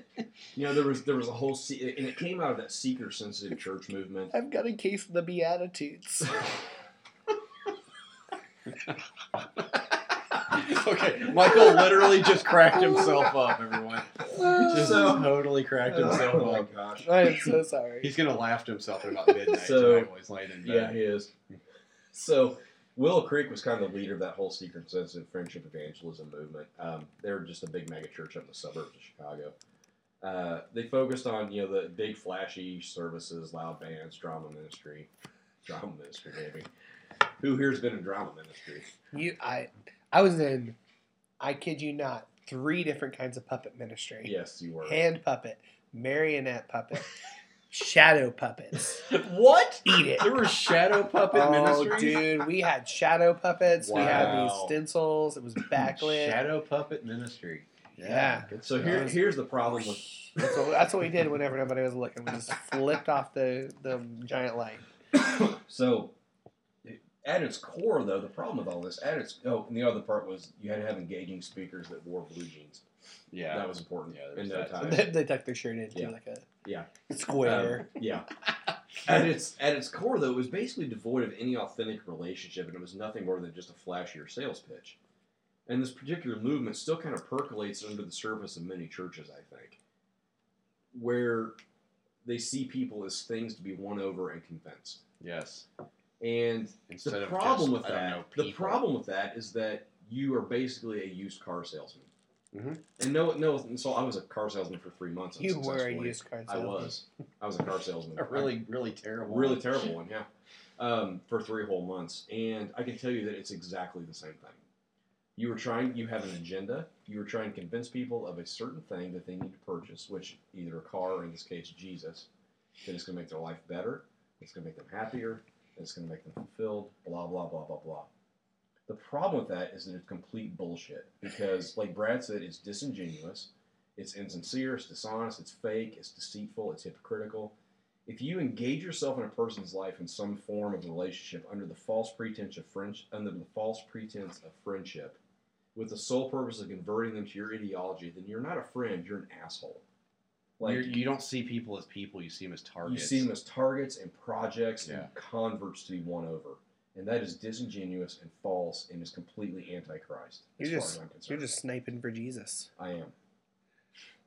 You know, there was there was a whole se- and it came out of that seeker sensitive church movement. I've got a case of the Beatitudes. [LAUGHS] okay, Michael literally just cracked himself up, everyone. [LAUGHS] Just So- totally cracked himself oh my up. gosh. I am so sorry. He's gonna laugh to himself at about midnight So- tonight while he's laying in Yeah, bed. he is. So Willow Creek was kind of the leader of that whole seeker sensitive friendship evangelism movement. Um, they were just a big mega church up in the suburbs of Chicago. Uh, they focused on you know the big flashy services, loud bands, drama ministry, drama ministry, maybe. Who here's been in drama ministry? You, I, I was in. I kid you not, three different kinds of puppet ministry. Yes, you were. Hand puppet, marionette puppet, [LAUGHS] shadow puppets. What? Eat it. There were shadow puppet Oh, ministry. dude, we had shadow puppets. Wow. We had these stencils. It was backlit. Shadow puppet ministry. Yeah. good So here, here's the problem with [LAUGHS] That's what, that's what we did whenever nobody was looking. We just [LAUGHS] flipped off the, the giant light. [COUGHS] so at its core though the problem with all this at its oh and the other part was you had to have engaging speakers that wore blue jeans yeah. that was important Yeah, in was no that. time They, [LAUGHS] they tucked their shirt into Yeah. like a Yeah. square. Um, yeah at its at its core though it was basically devoid of any authentic relationship and it was nothing more than just a flashier sales pitch and this particular movement still kind of percolates under the surface of many churches i think where they see people as things to be won over and convinced yes. and Instead the problem just, with that, know, the problem with that is that you are basically a used car salesman. Mm-hmm. And no, no. and So I was a car salesman for three months. You were a used car Salesman. I was. I was a car salesman. [LAUGHS] A really, really terrible. really one. terrible one. Yeah. Um, for three whole months, and I can tell you that it's exactly the same thing. You were trying. You have an agenda. You were trying to convince people of a certain thing that they need to purchase, which either a car, or in this case, Jesus, that it's going to make their life better. It's going to make them happier. It's going to make them fulfilled. Blah blah blah blah blah. The problem with that is that it's complete bullshit because, like Brad said, it's disingenuous, it's insincere, it's dishonest, it's fake, it's deceitful, it's hypocritical. If you engage yourself in a person's life in some form of relationship under the false pretense of friendship, under the false pretense of friendship, with the sole purpose of converting them to your ideology, then you're not a friend. You're an asshole. Like You're, you don't see people as people; you see them as targets. you see them as targets and projects Yeah. and converts to be won over, and that is disingenuous and false and is completely antichrist. As You're far just- as I'm concerned, You're just sniping for Jesus. I am.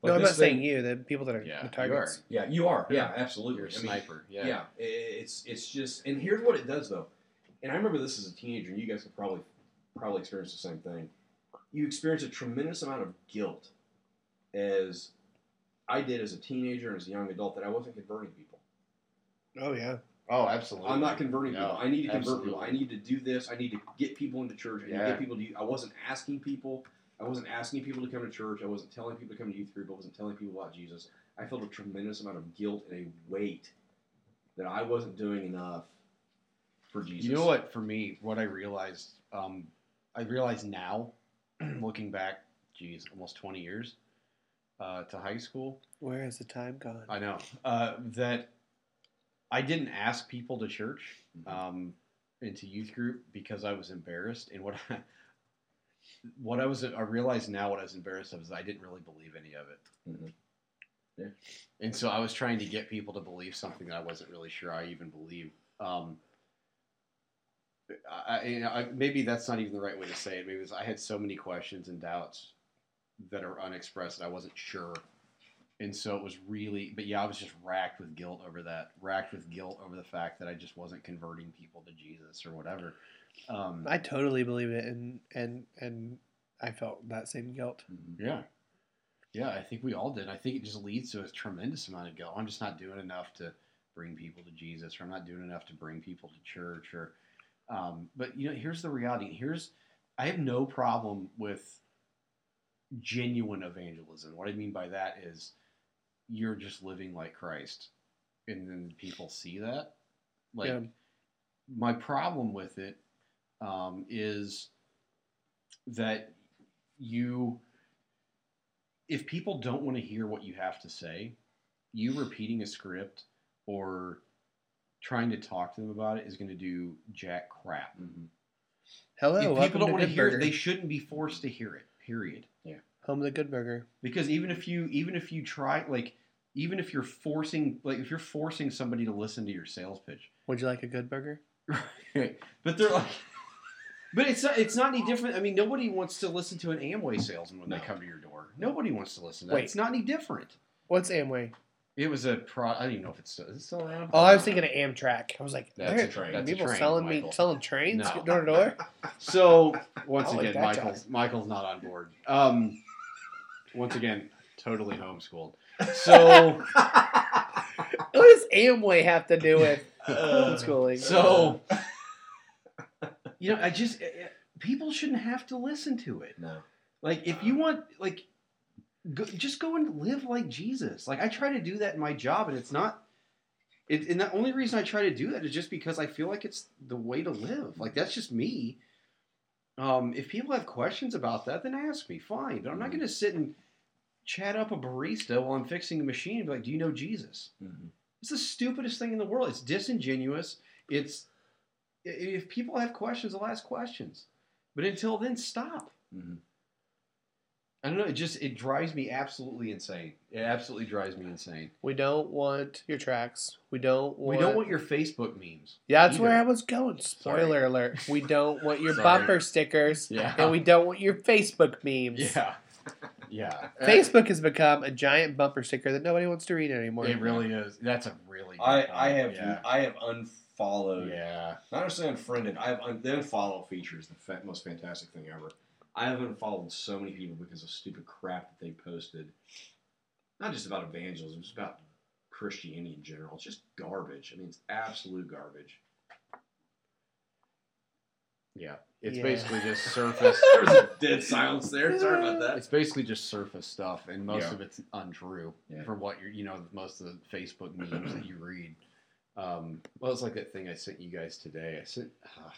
no, I'm this not saying you. The people that are Yeah, the you targets. Yeah, you are. Yeah, absolutely. You're a I mean, sniper. yeah. yeah. it's it's just, and here's what it does though. And I remember this as a teenager, and you guys could probably probably experience the same thing. You experience a tremendous amount of guilt, as I did as a teenager and as a young adult, that I wasn't converting people. Oh yeah. Oh, absolutely. I'm not converting No, people. I need to convert absolutely. people. I need to do this. I need to get people into church. I need to Yeah. get people to. I wasn't asking people. I wasn't asking people to come to church. I wasn't telling people to come to youth group. I wasn't telling people about Jesus. I felt a tremendous amount of guilt and a weight that I wasn't doing enough for Jesus. You know what? For me, what I realized, um, I realize now, [CLEARS THROAT] looking back, geez, almost 20 years uh, to high school. Where has the time gone? I know uh, that I didn't ask people to church, um, into youth group because I was embarrassed. And what [LAUGHS] I, what I was, I realized now what I was embarrassed of is I didn't really believe any of it. Mhm. Yeah. And so I was trying to get people to believe something that I wasn't really sure I even believed. Um, I, I- you know, I, maybe that's not even the right way to say it. Maybe it's, I had so many questions and doubts that are unexpressed that I wasn't sure. And so it was really, but yeah, I was just racked with guilt over that, racked with guilt over the fact that I just wasn't converting people to Jesus or whatever. Um, I totally believe it, and and and I felt that same guilt. Mhm. yeah. Yeah, I think we all did. I think it just leads to a tremendous amount of guilt. I'm just not doing enough to bring people to Jesus, or I'm not doing enough to bring people to church, or. Um, but you know, here's the reality. Here's I have no problem with genuine evangelism. What I mean by that is you're just living like Christ, and then people see that. Like Yeah. my problem with it um, is that you if people don't want to hear what you have to say you repeating a script or trying to talk to them about it is going to do jack crap Mhm. Hello, if people don't want to hear Burger. it they shouldn't be forced to hear it period Yeah. Home of the Good Burger. because even if you even if you try like even if you're forcing like if you're forcing somebody to listen to your sales pitch Would you like a good burger? Right. [LAUGHS] But they're like, [LAUGHS] but it's not, it's not any different. I mean, nobody wants to listen to an Amway salesman when No. they come to your door. Nobody wants to listen to that. Wait. It's not any different. What's Amway? It was a pro. I don't even know if it's still, is it still around. Oh, I was thinking of Amtrak. I was like, That's there a train. That's a people train, selling me selling trains No. door to door. [LAUGHS] So once I like again, that Michael's Michael's not on board. Um, once again, totally homeschooled. [LAUGHS] So What does Amway have to do with homeschooling? so you know, I just eh, eh, people shouldn't have to listen to it. No. Like if you want, like, go, just go and live like Jesus. Like I try to do that in my job, and it's not. It, and the only reason I try to do that is just because I feel like it's the way to live. Like that's just me. Um, if people have questions about that, then ask me. Fine, but I'm not going to sit and chat up a barista while I'm fixing a machine and be like, "Do you know Jesus?" Mhm. It's the stupidest thing in the world. It's disingenuous. It's if people have questions, they'll ask questions. But until then, stop. Mhm. I don't know. It just it drives me absolutely insane. It absolutely drives me insane. we don't want your tracks. We don't want. We don't want your Facebook memes. Yeah, that's either. where I was going. Spoiler alert. We don't want your [LAUGHS] bumper stickers, [LAUGHS] Yeah. and we don't want your Facebook memes. Yeah. [LAUGHS] Yeah. Facebook has become a giant bumper sticker that nobody wants to read anymore. It really is. That's a really. Good I, point. I have Yeah. I have unfollowed. Yeah. Not necessarily unfriended. I have un- the unfollow feature is the fa- most fantastic thing ever. I have unfollowed so many people because of stupid crap that they posted. Not just about evangelism, just about Christianity in general. It's just garbage. I mean, it's absolute garbage. Yeah. It's Yeah. basically just [LAUGHS] surface. There was a dead silence there. Sorry about that. It's basically just surface stuff, and most Yeah. of it's untrue Yeah. from what you're, you know, most of the Facebook memes that you read. Um, well, it's like that thing I sent you guys today. I sent. Uh,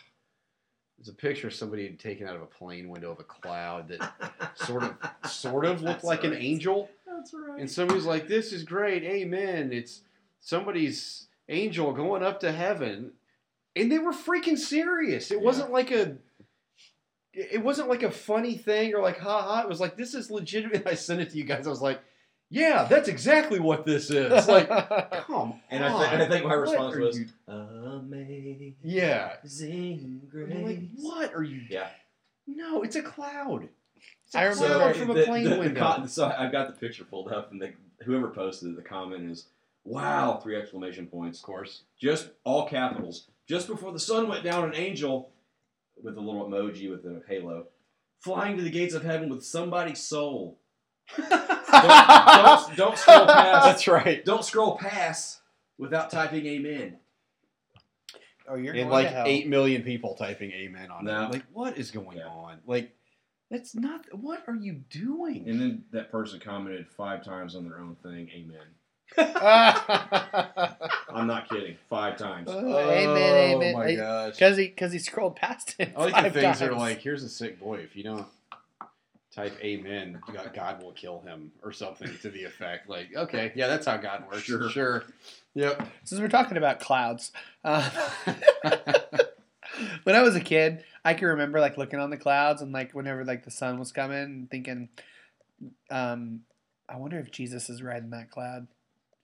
there's a picture of somebody had taken out of a plane window of a cloud that [LAUGHS] sort of, sort of looked That's like an angel, That's right. and somebody's like, "This is great, amen." It's somebody's angel going up to heaven, and they were freaking serious. It Yeah. wasn't like a it wasn't like a funny thing or like ha ha. It was like this is legitimate. [LAUGHS] I sent it to you guys. I was like, yeah, that's exactly what this is. Like, [LAUGHS] come and on. I, th- and I think my response are was, you- "Amazing yeah. grace." I'm like, what are you? Yeah. No, it's a cloud. It's a I cloud remember from a the- plane the- the window. com- so I've got the picture pulled up, and the, whoever posted it, the comment is, "Wow!" Three exclamation points. of course. Just all capitals. Just before the sun went down, an angel with a little emoji with a halo, flying to the gates of heaven with somebody's soul. [LAUGHS] Don't, don't, don't scroll past. That's right. Don't scroll past without typing amen. or you're And going like to hell. eight million people typing amen on No. it. Like, what is going Yeah. on? Like, that's not. What are you doing? And then that person commented five times on their own thing, amen. [LAUGHS] I'm not kidding. Five times. Oh, amen, amen. Oh my gosh. Because he, cause he scrolled past it. I like the five things that are like, here's a sick boy. If you don't type amen, God- God will kill him or something to the effect. Like, okay, yeah, that's how God works. Sure. Sure. Yep. Since we're talking about clouds, uh, [LAUGHS] when I was a kid, I can remember like looking on the clouds and like whenever like the sun was coming and thinking, um, I wonder if Jesus is riding that cloud.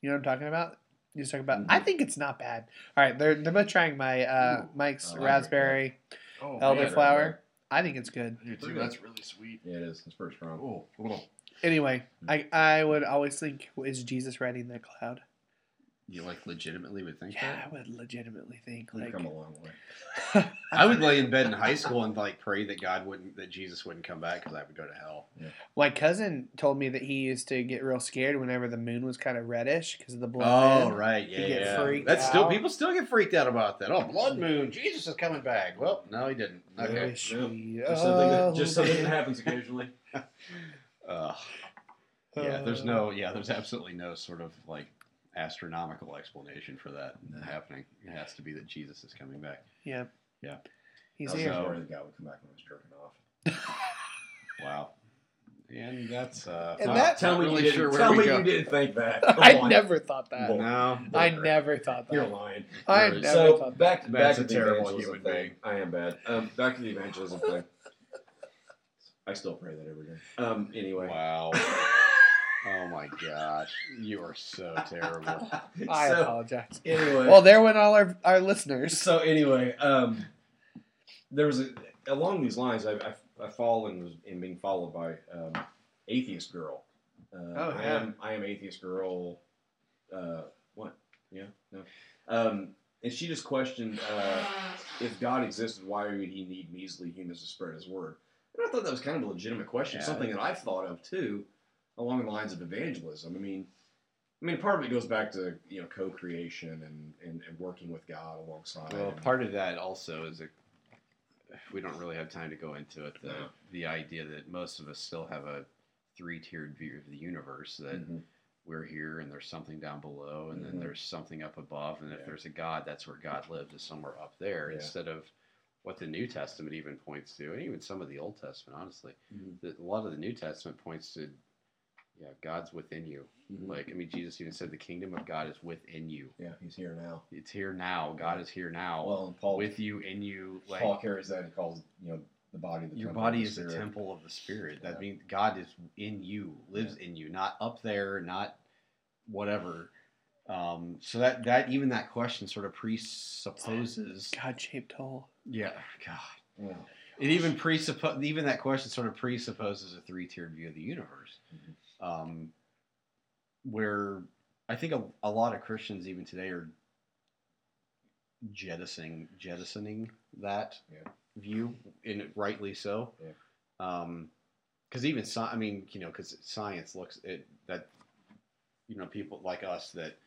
You know what I'm talking about? You just talking about. I Mhm. think it's not bad. All right, they're they're both trying my uh, Mike's I raspberry Oh, elderflower. I think it's good. too. That's really sweet. Yeah, it is. It's pretty strong. Oh. Anyway, mm. I I would always think, is Jesus riding that cloud? You like legitimately would think Yeah, that? I would legitimately think We've like come a long way. [LAUGHS] I would lay in bed in high school and like pray that God wouldn't, that Jesus wouldn't come back because I would go to hell. my cousin told me that he used to get real scared whenever the moon was kind of reddish because of the blood. Oh moon. right, yeah, You get yeah. freaked That's still out. people still get freaked out about that. Oh, blood moon, Jesus is coming back. Well, no, he didn't. Okay. Wish Yeah. we- Just something that, oh, just something that happens occasionally. [LAUGHS] Uh, yeah, there's no, yeah, there's absolutely no sort of like astronomical explanation for that happening. It has to be that Jesus is coming back. Yeah. Yeah. He's I was here. just the guy would come back when I was jerking off. [LAUGHS] Wow. And that's uh, And not- that- Tell me, really you, sure didn't, where tell we me go. you didn't think that. [LAUGHS] Come I on. never thought that. Bull. No, I never thought that. You're lying. I You're- never so thought that. back to back Matt's to a the terrible evangelism human thing. I am bad. Um, back to the evangelism thing. [LAUGHS] I still pray that every day. Um, anyway. wow. Oh my gosh, you are so terrible. [LAUGHS] I so, apologize. anyway. Well, there went all our, our listeners. so anyway, um, there was a along these lines. I I, I fall and was in being followed by um, atheist girl. Uh, Oh, I yeah. am I am atheist girl. Uh, what? Yeah, no. Um, and she just questioned uh, if God existed, why would He need measly humans to spread His word? And I thought that was kind of a legitimate question, Yeah. something that I've thought of too, along the lines of evangelism. I mean. I mean, part of it goes back to you know co-creation and, and, and working with God alongside. Well, and- part of that also is a. We don't really have time to go into it. The No. the idea that most of us still have a three tiered view of the universe that Mhm. we're here and there's something down below and Mhm. then there's something up above and if Yeah. there's a God, that's where God lives is somewhere up there Yeah. instead of what the New Testament even points to and even some of the Old Testament, honestly. Mhm. that a lot of the New Testament points to, yeah, God's within you. Mhm. Like, I mean, Jesus even said the kingdom of God is within you. Yeah, he's here now. It's here now. God is here now, Well, and Paul with you, in you. Like, Paul carries that. He calls you know the body the your body of is the the temple of the Spirit. That Yeah. means God is in you, lives in you, not up there, not whatever. Um, so that that even that question sort of presupposes. God shaped hole. Yeah, God. Yeah. It even presupposes even that question sort of presupposes a three tiered view of the universe, Mhm. Um, where I think a, a lot of Christians even today are jettisoning jettisoning that Yeah. view, and rightly so. Yeah. because even sci- I mean, you know, because science looks it that you know people like us that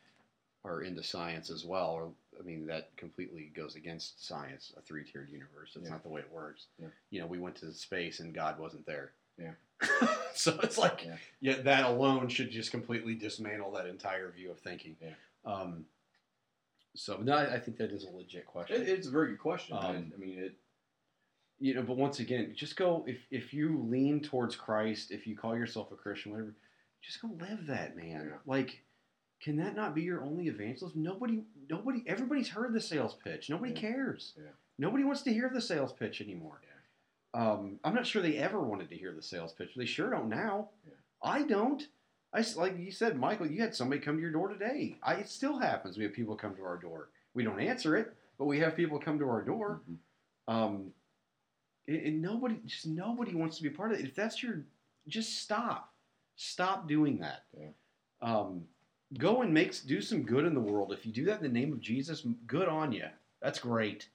are into science as well, or I mean that completely goes against science, a three tiered universe. It's Yeah. not the way it works. Yeah. You know, we went to space and God wasn't there. Yeah. [LAUGHS] [LAUGHS] so it's like, Yeah. yeah. that alone should just completely dismantle that entire view of thinking. Yeah. Um. So no, I I think that is a legit question. It, it's a very good question. Um, and, I mean, it. you know but once again just go if if you lean towards christ if you call yourself a christian whatever just go live that man Yeah. like can that not be your only evangelism nobody nobody everybody's heard the sales pitch nobody Yeah. cares Yeah. nobody wants to hear the sales pitch anymore um, i'm not sure they ever wanted to hear the sales pitch they sure don't now Yeah. i don't I like you said michael you had somebody come to your door today I, it still happens we have people come to our door we don't answer it but we have people come to our door Mhm. um, and, and nobody, just nobody wants to be a part of it. If that's your, just stop, stop doing that. Yeah. Um, go and make do some good in the world. If you do that in the name of Jesus, good on you. That's great.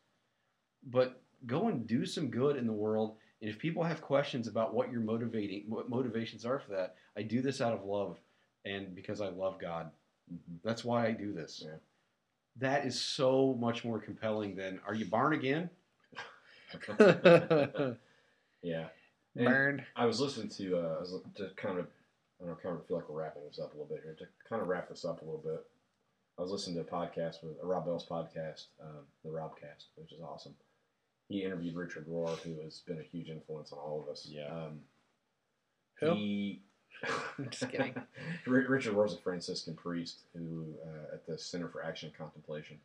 But go and do some good in the world. And if people have questions about what your motivating, what motivations are for that, I do this out of love, and because I love God. Mhm. That's why I do this. Yeah. That is so much more compelling than Are you born again? [LAUGHS] yeah. And Burned. I was listening to uh, I was to kind of I don't know, kind of feel like we're wrapping this up a little bit here. To kind of wrap this up a little bit, I was listening to a podcast with a Rob Bell's podcast, um, the Robcast, which is awesome. He interviewed Richard Rohr, who has been a huge influence on all of us. Yeah. Um, Who? He, I'm just kidding. [LAUGHS] Ri- Richard Rohr's a Franciscan priest who uh, at the Center for Action and Contemplation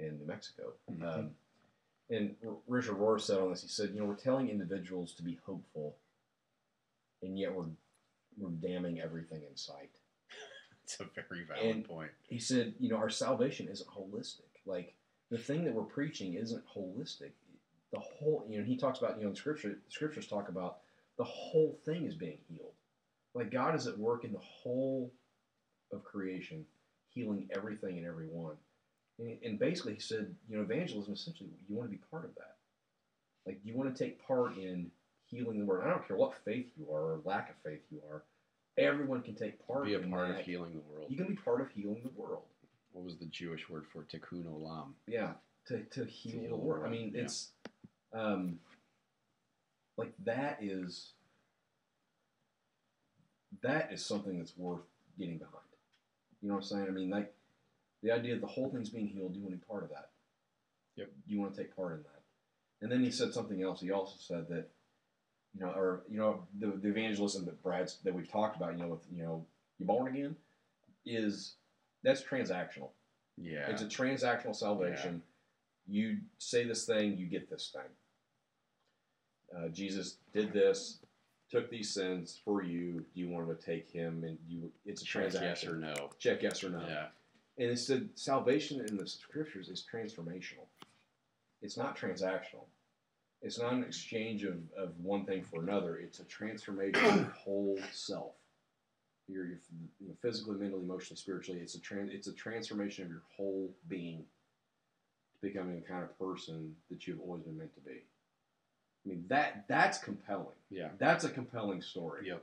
in New Mexico. Mhm. Um, and R- Richard Rohr said on this, he said, you know, we're telling individuals to be hopeful, and yet we're we're damning everything in sight. [LAUGHS] It's a very valid And- point. He said, you know, our salvation isn't holistic. Like the thing that we're preaching isn't holistic. The whole, you know, he talks about, you know, in scripture, scriptures talk about the whole thing is being healed. Like God is at work in the whole of creation, healing everything and everyone. And, and basically, he said, you know, evangelism essentially, you want to be part of that. Like, you want to take part in healing the world. I don't care what faith you are or lack of faith you are. Everyone can take part Be a in part of healing the world. You can be part of healing the world. What was the Jewish word for tikkun olam? Yeah, to, to heal heal the the world. I mean, yeah. it's um, like that is that is something that's worth getting behind. You know what I'm saying? I mean, like the idea that the whole thing's being healed. You want to be part of that. Yep. You want to take part in that. And then he said something else. He also said that you know, or you know, the, the evangelism that Brad's that we've talked about. You know, with you know, you're born again, is that's transactional. Yeah. It's a transactional salvation. You say this thing, you get this thing. Uh, Jesus did this, took these sins for you. Do you want to take him? And you, it's a Check transaction. yes or no. Check yes or no. Yeah. And it said salvation in the scriptures is transformational. It's not transactional. It's not an exchange of, of one thing for another. It's a transformation of your [COUGHS] whole self. Your, your you know, physically, mentally, emotionally, spiritually. It's a trans, It's a transformation of your whole being to becoming the kind of person that you've always been meant to be. I mean that that's compelling. Yeah. That's a compelling story. Yep.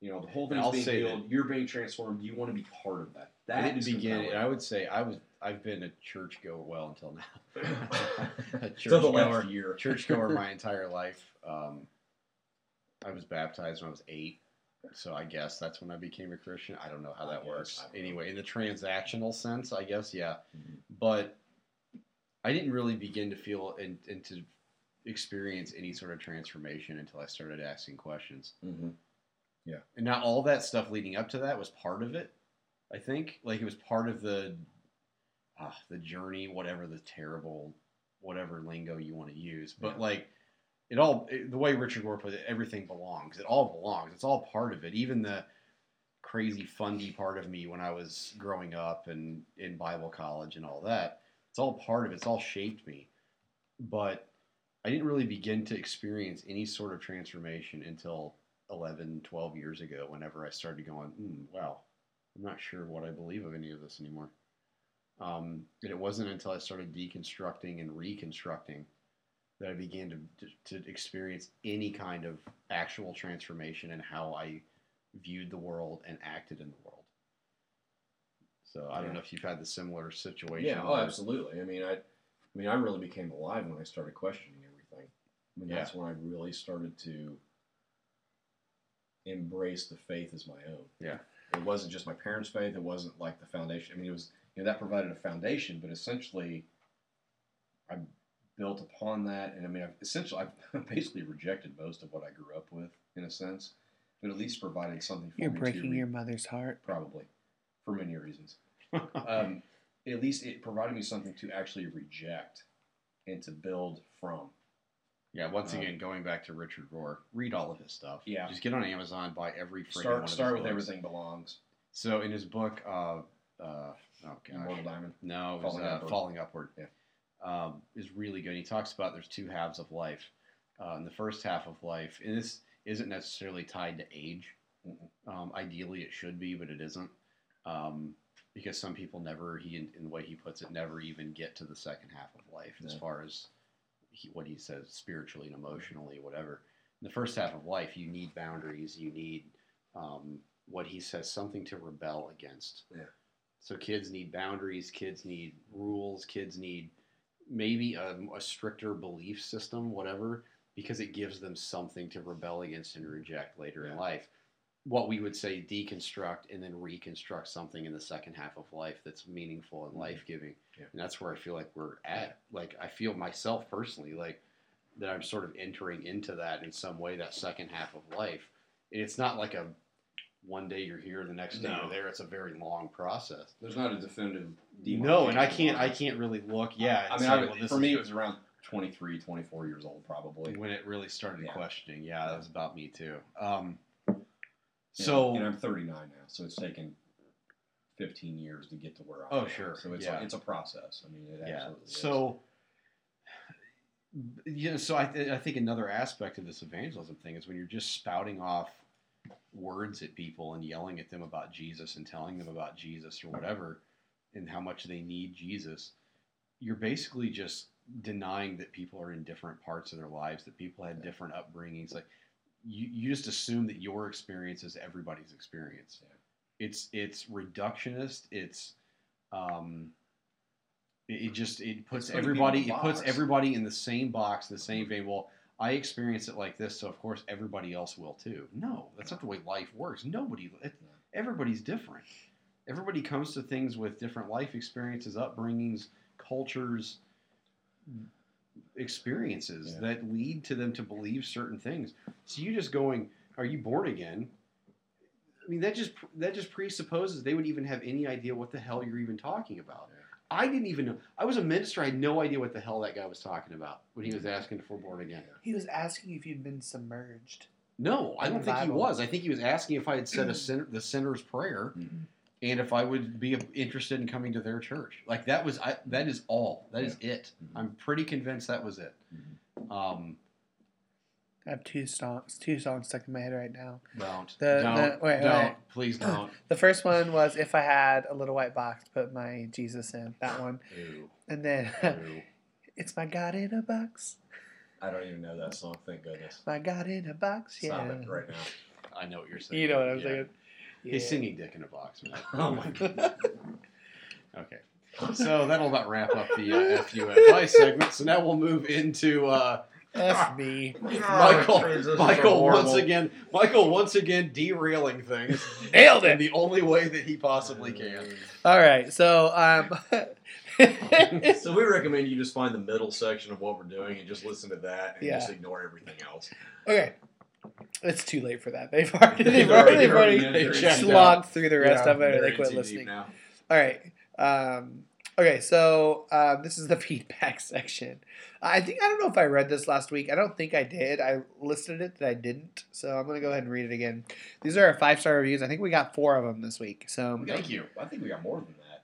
You know the whole thing's I'll being healed. You're being transformed. You want to be part of that. I That didn't begin. compelling. I would say I was. I've been a churchgoer well until now. [LAUGHS] [LAUGHS] a churchgoer, last year. churchgoer my [LAUGHS] entire life. Um, I was baptized when I was eight, so I guess that's when I became a Christian. I don't know how that guess, works. I. Anyway, in the transactional sense, I guess yeah. Mhm. But I didn't really begin to feel and, and to experience any sort of transformation until I started asking questions. Mm-hmm. Yeah. And now all that stuff leading up to that was part of it. I think like it was part of the ah, the journey, whatever the terrible whatever lingo you want to use. But Yeah. like it all it- the way Richard Rohr put it, everything belongs. It all belongs. It's all part of it. Even the crazy fundy part of me when I was growing up and in Bible college and all that. It's all part of it. It's all shaped me. But I didn't really begin to experience any sort of transformation until 11, 12 years ago, whenever I started going, mm, wow, I'm not sure what I believe of any of this anymore. Um, and it wasn't until I started deconstructing and reconstructing that I began to, to, to experience any kind of actual transformation in how I viewed the world and acted in the world. So I don't know if you've had the similar situation. Yeah. Oh, absolutely. I mean, I, I mean, I really became alive when I started questioning everything. I mean, that's when I really started to embrace the faith as my own. Yeah. It wasn't just my parents' faith. It wasn't like the foundation. I mean, it was you know that provided a foundation, but essentially, I built upon that, and I mean, I've essentially I've [LAUGHS] basically rejected most of what I grew up with in a sense, but at least provided something for You're me to breaking re- your mother's heart. probably for many reasons. [LAUGHS] um, at least it provided me something to actually reject and to build from. Yeah, once Um, again, going back to Richard Rohr, read all of his stuff. Yeah. Just get on Amazon, buy every one Start of start with books. everything belongs. So in his book, uh, uh, oh gosh, Immortal Diamond. no, it was Falling uh, Upward. Falling Upward. Yeah. um, is really good. He talks about there's two halves of life. Uh, in the first half of life, and this isn't necessarily tied to age. Um, ideally, it should be, but it isn't. Um, because some people never, he in, in the way he puts it, never even get to the second half of life as far as he, what he says spiritually and emotionally, whatever. In the first half of life, you need boundaries. You need um, what he says something to rebel against. Yeah. So kids need boundaries. Kids need rules. Kids need maybe a, a stricter belief system, whatever, because it gives them something to rebel against and reject later in life. What we would say deconstruct and then reconstruct something in the second half of life that's meaningful and Mhm. life giving. Yeah. And that's where I feel like we're at. Like, I feel myself personally, like, that I'm sort of entering into that in some way, that second half of life. And it's not like a one day you're here, the next day No. you're there. It's a very long process. There's not a definitive. No, and I can't. I can't really look. Yeah, I mean, say, I, well, for me, it was around 23, 24 years old, probably. when it really started Yeah. questioning. Yeah, that was about me too. Um, And- so and I'm 39 now, so it's taken 15 years to get to where I Oh, am. Oh, sure. So it's Yeah. a, it's a process. I mean, it yeah, absolutely is. so you know, so I, th- I think another aspect of this evangelism thing is when you're just spouting off words at people and yelling at them about Jesus and telling them about Jesus or whatever. and how much they need Jesus, you're basically just denying that people are in different parts of their lives, that people had different upbringings. Like you, you just assume that your experience is everybody's experience. Yeah. It's it's reductionist. It's um, it, it just it puts everybody it puts everybody in the same box, the same vein. Well, I experience it like this, so of course everybody else will too. No, that's not the way life works. Nobody, it, everybody's different. Everybody comes to things with different life experiences, upbringings, cultures, experiences Yeah. that lead to them to believe certain things. So you just going, "Are you born again?" I mean, that just that just presupposes they would even have any idea what the hell you're even talking about. Yeah. I didn't even know. I was a minister. I had no idea what the hell that guy was talking about when he was asking for born again. He was asking if you'd been submerged. No, I don't the think he was. I think he was asking if I had said a sin- the sinner's prayer, Mhm. And if I would be interested in coming to their church. Like that was I, that is all. That is it. Mhm. I'm pretty convinced that was it. Um, I have two songs, two songs stuck in my head right now. don't, The- don't, the- wait, don't, wait. please don't. [LAUGHS] The first one was if I had a little white box to put my Jesus in. That one, Ew, and then ew. [LAUGHS] it's my God in a box. I don't even know that song. Thank goodness. My God in a box. Yeah. Stop it right now. I know what you're saying. You know what I'm Yeah. saying? He's singing "Dick in a Box." Man. [LAUGHS] Oh my god. [LAUGHS] Okay. So that'll about wrap up the uh, FUFI segment. So now we'll move into uh, F me. Michael. Michael once again. Michael once again derailing things [LAUGHS] Nailed in it. the only way that he possibly can. All right. So um. So we recommend you just find the middle section of what we're doing and just listen to that and Yeah. just ignore everything else. okay. It's too late for that. They've already they've They've already, already- they've already they're in checked too slogged through the rest Yeah, of it, or They're they in quit listening. now. All right. Um, okay, so um, this is the [LAUGHS] feedback section. I think I don't know if I read this last week. I don't think I did. I listed it that I didn't, so I'm gonna go ahead and read it again. These are our five star reviews. I think we got four of them this week. So, We got- Thank you. I think we got more than that.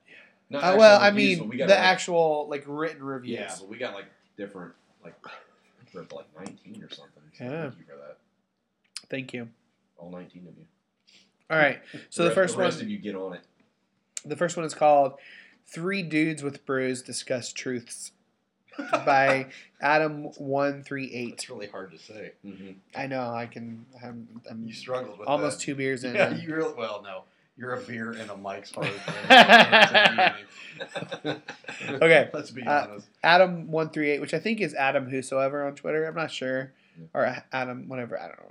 Not uh, actual well, I mean we got the like- actual like written reviews. Yeah, but we got like different like we're up to like 19 or something. So Yeah. Thank you for that. Thank you. All 19 of you. All right. [LAUGHS] So the rest- first the rest one, of you get on it. the first one is called Three Dudes with Brews Discuss Truths by [LAUGHS] Adam one three eight. It's really hard to say. Mm-hmm. I know I can. I'm, I'm You struggled with almost that. two beers in. Yeah, and- you really well. No, you're a beer and a mic's hard. [LAUGHS] Okay. let's be Uh, honest. Adam one three eight, which I think is Adam Whosoever on Twitter. I'm not sure, Yeah. or Adam whatever. I don't know.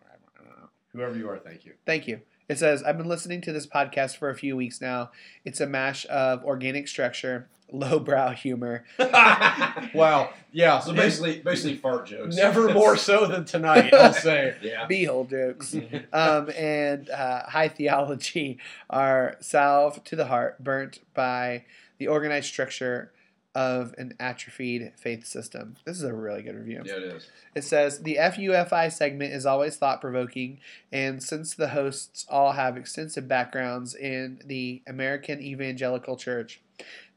I don't know. Whoever you are, thank you. Thank you. It says I've been listening to this podcast for a few weeks now. It's a mash of organic structure, [LAUGHS] lowbrow humor. [LAUGHS] wow. Yeah. So basically, basically fart jokes. never more so than tonight. I'll say. [LAUGHS] Yeah. beehole jokes um, and uh, high theology are salve to the heart, burnt by the organized structure of an atrophied faith system. This is a really good review. Yeah, it is. It says the FUFI segment is always thought provoking, and since the hosts all have extensive backgrounds in the American Evangelical Church,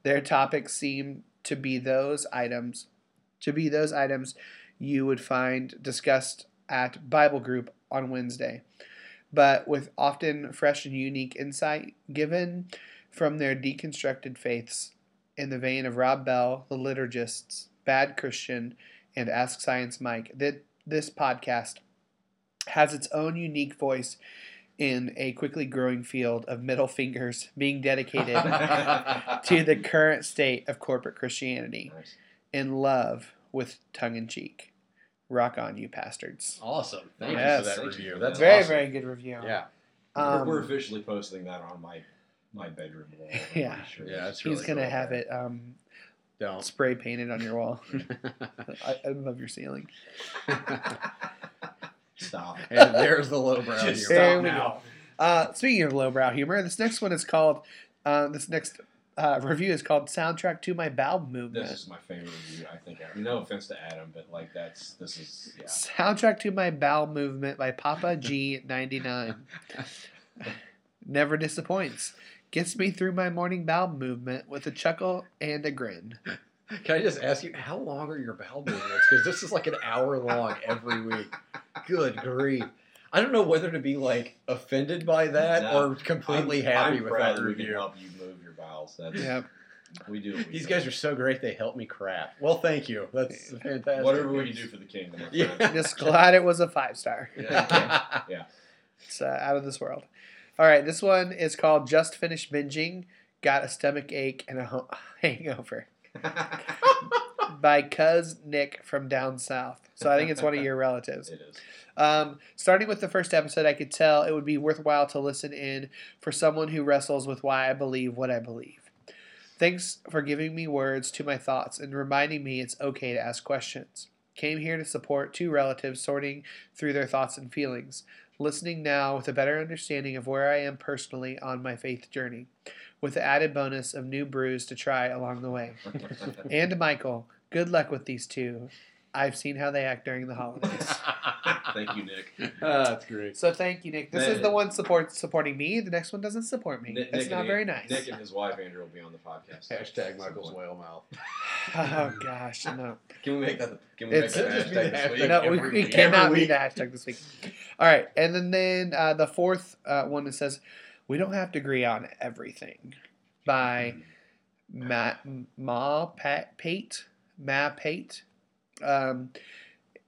their topics seem to be those items to be those items you would find discussed at Bible group on Wednesday, but with often fresh and unique insight given from their deconstructed faiths in the vein of Rob Bell, the liturgists, Bad Christian, and Ask Science Mike. That this podcast has its own unique voice in a quickly growing field of middle fingers being dedicated [LAUGHS] to the current state of corporate Christianity Nice. in love with tongue in cheek. Rock on, you bastards. Awesome. Thank Yes. you for that Thank review. That's that. very, awesome. very good review. Yeah. Um, we're, we're officially posting that on my my bedroom wall. I'm [LAUGHS] Yeah. sure. Yeah, that's He's gonna cool. have it um, Don't. spray painted on your wall. [LAUGHS] [LAUGHS] I, I love your ceiling. Stop. and there's the lowbrow Just humor. There stop now. Uh, speaking of lowbrow humor, this next one is called. Uh, this next uh, review is called "Soundtrack to My Bowel Movement." This is my favorite review. I think. I no offense to Adam, but like that's this is yeah. Soundtrack to My Bowel Movement by Papa G ninety nine. Never disappoints. Gets me through my morning bowel movement with a chuckle and a grin. [LAUGHS] Can I just ask you, how long are your bowel movements? Because this is like an hour long every week. Good grief. I don't know whether to be like offended by that No. or completely I'm, happy I'm with proud that that we can help you move your bowels. That's Yep. We do. what we These do. guys are so great. They help me crap. Well, thank you. That's fantastic. Whatever we can do for the kingdom. Yeah. Just glad it was a five star. Yeah. [LAUGHS] It's uh, out of this world. All right, this one is called Just Finished Binging, Got a Stomach Ache and a Ho- [LAUGHS] Hangover [LAUGHS] by Cuz Nick from down south. So I think it's one of your relatives. [LAUGHS] it is. Um, starting with the first episode, I could tell it would be worthwhile to listen in for someone who wrestles with why I believe what I believe. Thanks for giving me words to my thoughts and reminding me it's okay to ask questions. Came here to support two relatives sorting through their thoughts and feelings. Listening now with a better understanding of where I am personally on my faith journey, with the added bonus of new brews to try along the way. [LAUGHS] And Michael, good luck with these two. I've seen how they act during the holidays. [LAUGHS] Thank you, Nick. [LAUGHS] That's great. So thank you, Nick. This is the one support supporting me. The next one doesn't support me. Nick, That's Nick not very nice. Nick and his wife Andrew will be on the podcast. Hashtag Michael's point. whale mouth. [LAUGHS] oh gosh, no, Can we make that? Can we It's- make that Just hashtag this week? no, we, every we week. cannot Every be the hashtag this week. All right, and then then uh, the fourth uh, one that says we don't have to agree on everything by Ma Ma Pat Pate Ma Pate. Um,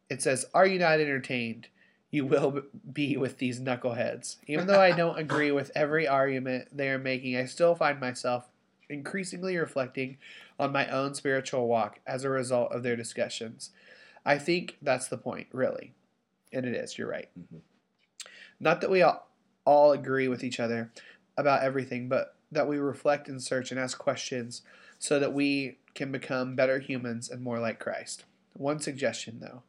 it says, "Are you not entertained? You will be with these knuckleheads. Even though I [LAUGHS] don't agree with every argument they are making, I still find myself increasingly reflecting on my own spiritual walk as a result of their discussions. I think that's the point, really, and it is. You're right. Mhm. Not that we all, all agree with each other about everything, but that we reflect and search and ask questions so that we can become better humans and more like Christ. One suggestion, though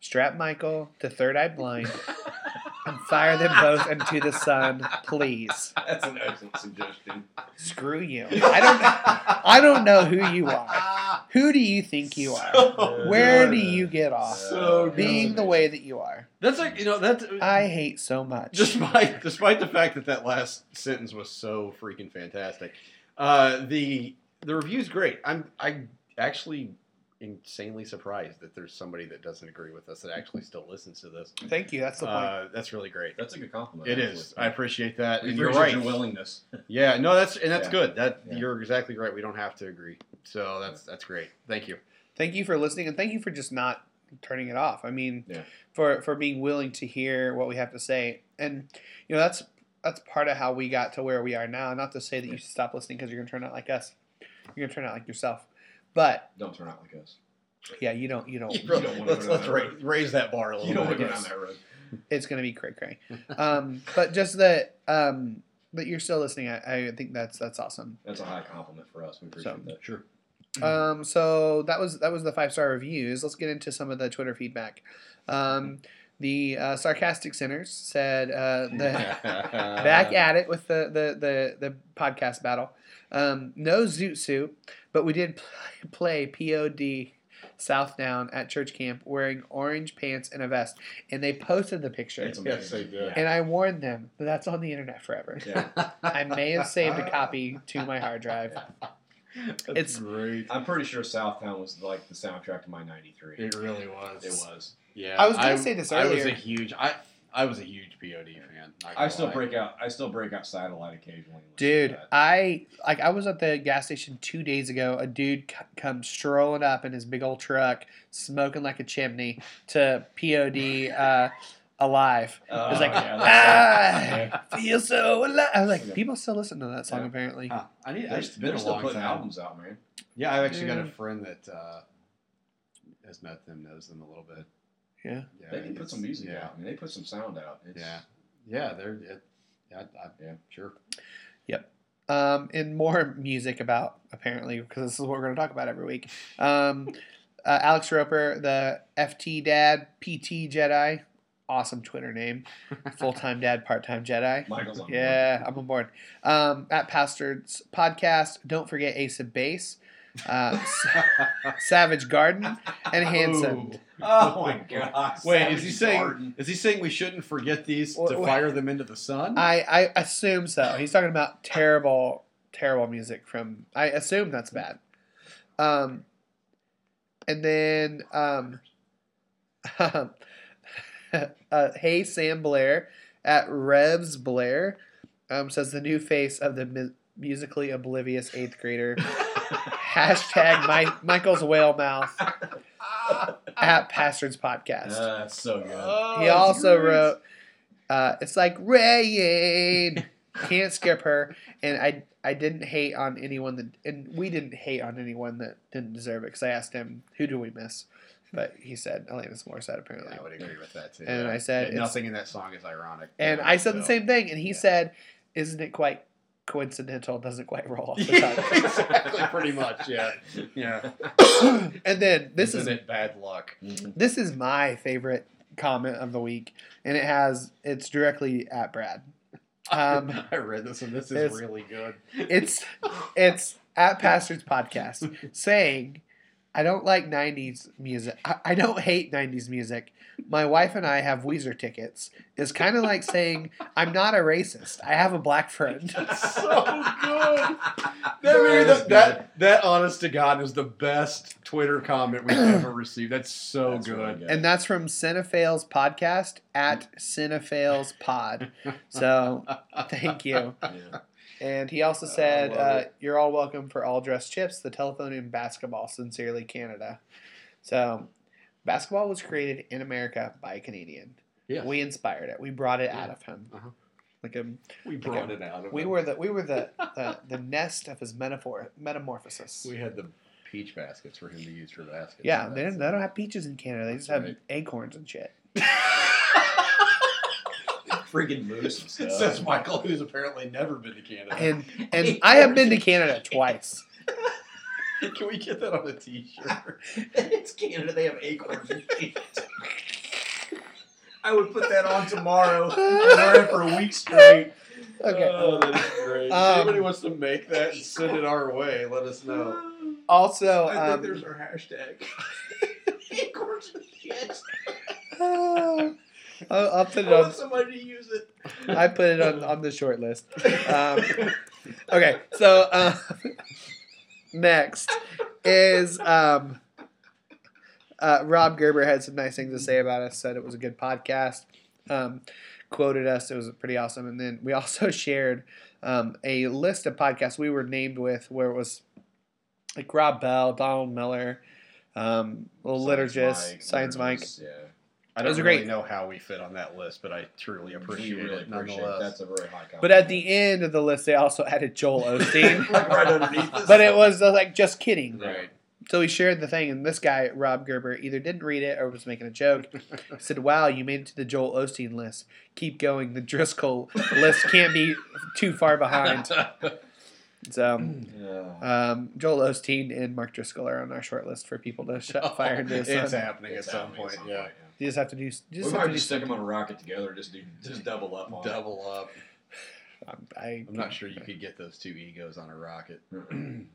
strap Michael to Third Eye Blind [LAUGHS] and fire them both into the sun, please. That's an excellent suggestion. Screw you. I don't, I don't know who you are. Who do you think you are? So Where good. do you get off? So good. Being the way that you are. That's like you know that's I hate so much. despite despite the fact that that last sentence was so freaking fantastic. Uh, the the review's great. I'm I actually insanely surprised that there's somebody that doesn't agree with us that actually still listens to this. Thank you. That's the point. Uh, that's really great. That's a good compliment. It actually. is. I appreciate that. We and you're right. your willingness. Yeah, no, that's and that's Yeah. good. That Yeah. you're exactly right. We don't have to agree. So that's that's great. Thank you. thank you for listening, and thank you for just not turning it off. I mean, Yeah. for for being willing to hear what we have to say, and you know that's that's part of how we got to where we are now. Not to say that you should stop listening because you're gonna turn out like us. You're gonna turn out like yourself, but Don't turn out like us. yeah, you don't. You don't. [LAUGHS] You don't wanna let's go let's down ra- that road. raise that bar a little You don't bit. want to go down that road. It's gonna be cray cray. Um, but just that um, that you're still listening, I, I think that's that's awesome. That's a high compliment for us. We appreciate So- that. Sure. Um, so that was that was the five star reviews. Let's get into some of the Twitter feedback. Um, the uh, sarcastic sinners said uh, the [LAUGHS] [LAUGHS] back at it with the the the, the podcast battle. Um, no zoot suit, but we did [LAUGHS] play, play POD Southtown at church camp wearing orange pants and a vest, and they posted the picture. Yes, they did. And I warned them that that's on the internet forever. Yeah. [LAUGHS] I may have saved a copy to my hard drive. That's It's- great. I'm pretty sure Southtown was like the soundtrack to my '93. It really was. It was. Yeah, I was gonna say this earlier. I was a huge. I I was a huge POD fan. I still lie. break out. I still break out satellite occasionally. and listen to Dude, that. I like I was at the gas station two days ago. A dude c- comes strolling up in his big old truck, smoking like a chimney to POD uh, alive. [LAUGHS] Oh, It's like yeah, that's- ah, [LAUGHS] feel so alive. I was like, Yeah. people still listen to that song Yeah. apparently. Huh. I need. They're, It's been they're a still long putting time. albums out, man. Yeah, I've actually got a friend that uh, has met them, knows them a little bit. Yeah. Yeah, They can put some music yeah. out. I mean, they put some sound out. It's, Yeah, yeah, they're. It, yeah, I, Yeah. sure. Yep. Um, and more music about apparently because this is what we're going to talk about every week. Um, uh, Alex Roper, the FT Dad, PT Jedi, awesome Twitter name, full time dad, part time Jedi. Michael's on. board. Yeah, I'm on board. Um, at Pastor's podcast, don't forget Ace of Base, uh, Savage Garden, and Hanson. Oh my gosh. Wait, is he saying? Garden. Is he saying we shouldn't forget these Wha- to wha- fire them into the sun? I, I assume so. He's talking about terrible, terrible music from. I assume that's bad. Um, and then um, [LAUGHS] uh, hey Sam Blair at Revs Blair um, says the new face of the mi- musically oblivious eighth grader. [LAUGHS] Hashtag [LAUGHS] my, Michael's whale mouth [LAUGHS] at Pastor's podcast. Uh, that's so good. Oh, he also wrote, uh, "It's like rain, [LAUGHS] can't skip her." And I I didn't hate on anyone that, and we didn't hate on anyone that didn't deserve it because I asked him, "Who do we miss?" But he said Alanis Morissette apparently. I would agree with that too. And I said, Yeah, nothing in that song is ironic. And I said the same thing, and he yeah. said, "Isn't it quite coincidental? Doesn't quite roll off the [LAUGHS] tongue." exactly, pretty much. Yeah, yeah. [COUGHS] and then this Isn't is it bad luck? Mhm. this is my favorite comment of the week, and it has it's directly at Brad. Um, [LAUGHS] I read this and this is really good. it's it's at Pastor's Podcast saying, "I don't like '90s music. I, I don't hate '90s music. My wife and I have Weezer tickets. is kind of like saying I'm not a racist. I have a black friend." That's [LAUGHS] so good. That, That that, good. that that honest to God is the best Twitter comment we've [CLEARS THROAT] ever received. That's so That's really good. And that's from Cinefails Podcast at Cinefails Pod. So thank you. Yeah. And he also said, love uh, "You're all welcome for all dressed chips, the telephone and basketball. Sincerely, Canada." So, basketball was created in America by a Canadian. Yes. We inspired it. We brought it out of him. Uh-huh. Like a, we brought it out of we him. were the we were the, [LAUGHS] the, the nest of his metaphor metamorphosis. we had the peach baskets for him to use for baskets. yeah, they, that's- don't, they don't have peaches in Canada. They just That's have right. acorns and shit. [LAUGHS] Freaking moose and [LAUGHS] stuff. Says Michael, who's apparently never been to Canada. And and I have been to Canada twice. [LAUGHS] Can we get that on a T-shirt? [LAUGHS] it's Canada. They have acorns. I would put that on tomorrow. and wear it for a week straight. Okay. Oh, that is great. Um, if anybody wants to make that and send it our way, let us know. [GASPS] Also, I think um, there's our hashtag. [LAUGHS] acorns and shit. I'll, I'll put I it on. want somebody to use it. I put it on, on the short list. Um, okay, so uh, next is um, uh, Rob Gerber had some nice things to say about us. Said it was a good podcast. Um, quoted us. It was pretty awesome. And then we [LAUGHS] also shared um, a list of podcasts we were named with, where it was like Rob Bell, Donald Miller, um, Little Liturgist, Science Mike. Yeah. I It don't really great- know how we fit on that list, but I truly appreciate we really it appreciate it. nonetheless. That's a very high compliment. But at the end of the list, they also added Joel [LAUGHS] Osteen. like right underneath this. but it was uh, like just kidding. right. So we shared the thing, and this guy, Rob Gerber, either didn't read it or was making a joke. He [LAUGHS] said, Wow, you made it to the Joel Osteen list. Keep going. The Driscoll list can't be too far behind. [LAUGHS] So, Yeah. um, Joel Osteen and Mark Driscoll are on our short list for people to shut fire into. the it's happening It's at some happening point. at yeah. You just have to do. You We just might to just stick them on a rocket together. Just do, just double up on. Double up. Um, I, I'm not sure you could get those two egos on a rocket, [CLEARS THROAT] on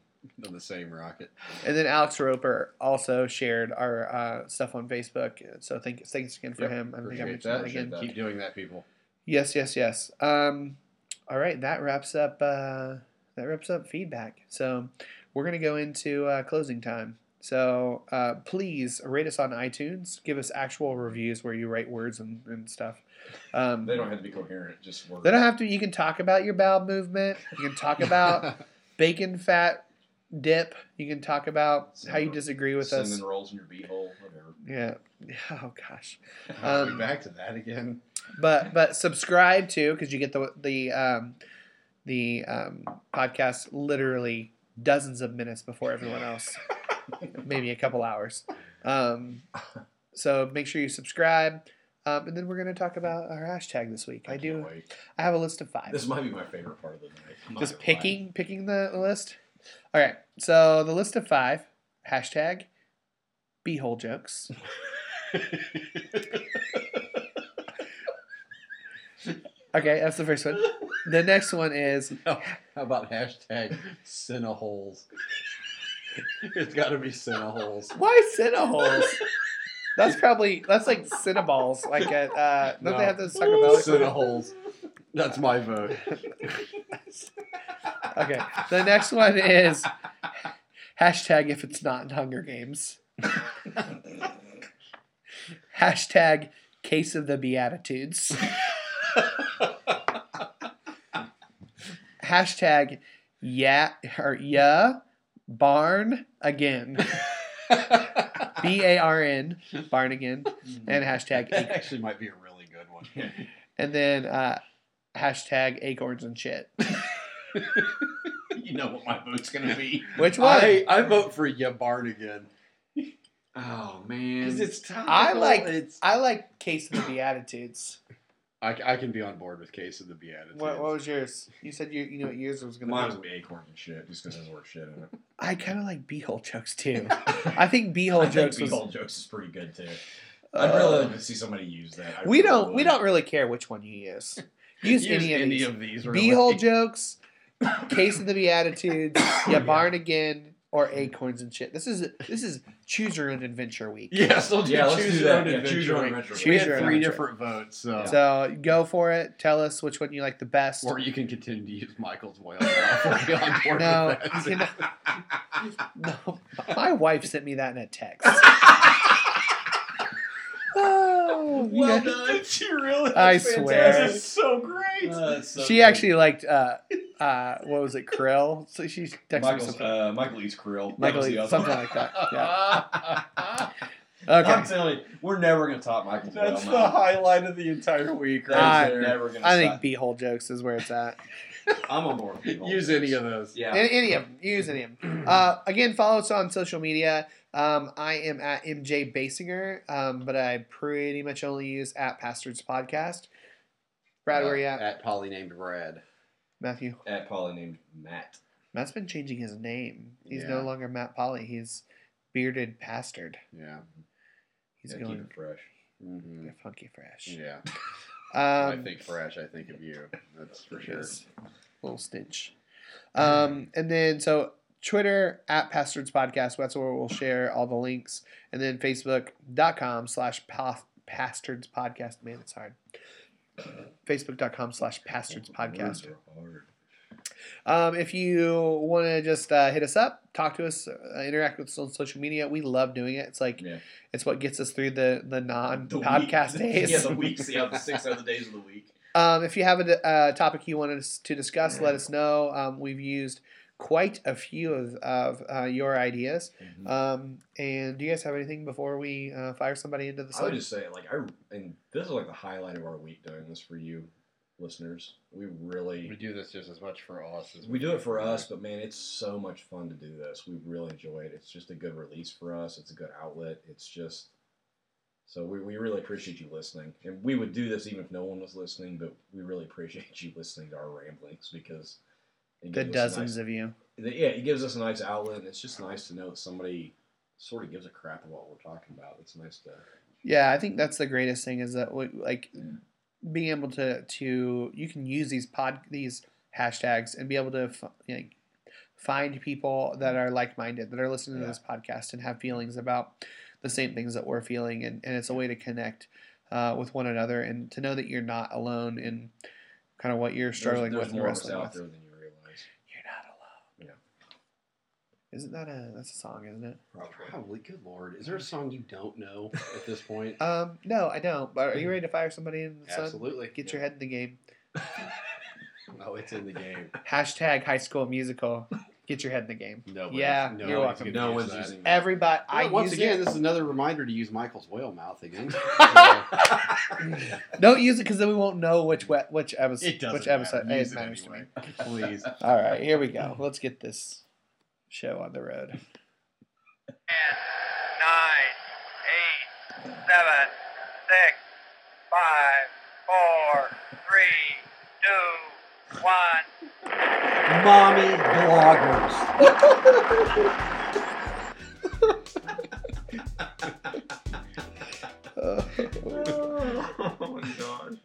the same rocket. And then Alex Roper also shared our uh, stuff on Facebook. So thank, thanks again for Yep, him. I think I appreciate mentioned that. that again. That. Keep doing that, people. Yes, yes, yes. Um, all right, that wraps up. Uh, that wraps up feedback. So we're gonna go into uh, closing time. So uh, please rate us on iTunes. Give us actual reviews where you write words and, and stuff. Um, They don't have to be coherent. Just words. they don't have to. You can talk about your bowel movement. You can talk about [LAUGHS] bacon fat dip. You can talk about how you disagree with Cinnamon us. rolls in your beehole. Whatever. Yeah. [LAUGHS] Oh gosh. [LAUGHS] Are we Um, back to that again? but but subscribe too because you get the the um, the um, podcast literally dozens of minutes before everyone else, [LAUGHS] maybe a couple hours. Um, so make sure you subscribe, um, and then we're gonna talk about our hashtag this week. I, can't do. Wait. I have a list of five. This might be my favorite part of the night. Just gonna lie. picking picking the list. All right. So the list of five hashtag beehole jokes. [LAUGHS] Okay, that's the first one. The next one is [LAUGHS] How about hashtag Cineholes? [LAUGHS] it's got to be Cineholes. why Cineholes? That's probably that's like Cineballs. Like at uh, don't No. they have those psychedelic? Cineholes. That's my vote. [LAUGHS] Okay. The next one is hashtag if it's not in Hunger Games. [LAUGHS] hashtag case of the Beatitudes. hashtag yeah or yeah barn again. [LAUGHS] B A R N barn again and hashtag that ac- actually might be a really good one. [LAUGHS] and then uh, hashtag acorns and shit. [LAUGHS] you know what my vote's gonna be. Which one? I, I vote for yeah barn again Oh man, because it's topical. I like- it's. I like Case of the Beatitudes. I, I can be on board with case of the Beatitudes. What, what was yours? You said you you know what yours was gonna mine be. was gonna be acorns and shit, just because there's word shit in it. [LAUGHS] I kind of like beehole jokes too. [LAUGHS] I think beehole I think jokes was. B-hole jokes is pretty good too. I'd really uh, like to see somebody use that. I we really don't we don't really care which one you use. [LAUGHS] Use, any of these. these. really. Beehole jokes, case of the Beatitudes, [COUGHS] yeah, barn again, or acorns and shit. This is this is choose your own adventure week. Yeah, so do Yeah, let's choose do your that. Yeah, adventure. choose your own week. adventure. Choose We week. had your own three adventure. different votes, so. So go for it. Tell us which one you like the best. or you can continue to use Michael's whale now. We'll be on [LAUGHS] board No, with that. you no, my wife sent me that in a text. [LAUGHS] Oh, you Well guys- done. Did she really? I That's swear. fantastic. This is so great. Uh, that's so she good. actually liked uh uh what was it krill so she texted Michael's, something uh, Michael eats krill. Michael eats- something one. like that, [LAUGHS] yeah. I'm okay telling you, we're never gonna top Michael's That's well the now. highlight of the entire week, right I- there. never gonna i think beehole jokes is where it's at [LAUGHS] I'm on board. Use jokes. any of those. Yeah. any, any of them use any of them [CLEARS THROAT] uh again follow us on social media um i am at mj basinger um but i pretty much only use at pastors podcast brad where you at At Polly named Brad. Matthew At Polly named Matt. matt's been changing his name he's Yeah. no longer matt polly he's bearded bastard Yeah. he's Gotta going keep it fresh. hmm funky fresh Yeah. [LAUGHS] um I think fresh. I think of you. That's for sure. Little stench. Um, and then so Twitter at Pastards Podcast. That's where we'll share all the links. And then Facebook.com slash pa- Pastards Podcast. Man, it's hard. Facebook.com slash Pastards Podcast. Words are hard. Um, if you want to just uh, hit us up, talk to us, uh, interact with us on social media, we love doing it. It's like Yeah. it's what gets us through the the non podcast [LAUGHS] days. Yeah, the weeks. Yeah, the six other days of the week. Um, if you have a uh, topic you wanted us to discuss, let us know. Um, we've used quite a few of, of uh, your ideas. Mm-hmm. Um, and do you guys have anything before we uh, fire somebody into the sun? I would just say, like, I and this is like the highlight of our week doing this for you, listeners. We really We do this just as much for us as we do it for us, but man, it's so much fun to do this. We really enjoy it. It's just a good release for us. It's a good outlet. It's just so we, we really appreciate you listening. And we would do this even if no one was listening, but we really appreciate [LAUGHS] you listening to our ramblings because it the gives us a dozens nice- of you. yeah, it gives us a nice outlet, and it's just nice to know that somebody sort of gives a crap about what we're talking about. It's nice to Yeah, I think that's the greatest thing is that we, like being able to to you can use these pod these hashtags and be able to you know, find people that are like minded that are listening to this podcast and have feelings about the same things that we're feeling and, and it's a way to connect uh, with one another and to know that you're not alone in kind of what you're struggling there's, with there's and more wrestling with. there than you realize. You're not alone. Yeah. Isn't that a that's a song, isn't it? Probably. Good lord. Is there a song you don't know at this point? [LAUGHS] Um, no, I don't. But are you ready to fire somebody in the sun? Absolutely. Get your head in the game. [LAUGHS] Oh, it's in the game. Hashtag High School Musical. Get your head in the game. Nobody. Yeah, no you're welcome. No one's using that. Everybody, I once use again, it. this is another reminder to use Michael's whale mouth again. [LAUGHS] Don't use it because then we won't know which we- which episode. it doesn't which episode matter. Use it it matters anyway. to me. Please. All right, here we go. Let's get this show on the road. Ten, nine, eight, seven, six, five, four, three, two, one. Mommy bloggers. [LAUGHS] oh my god.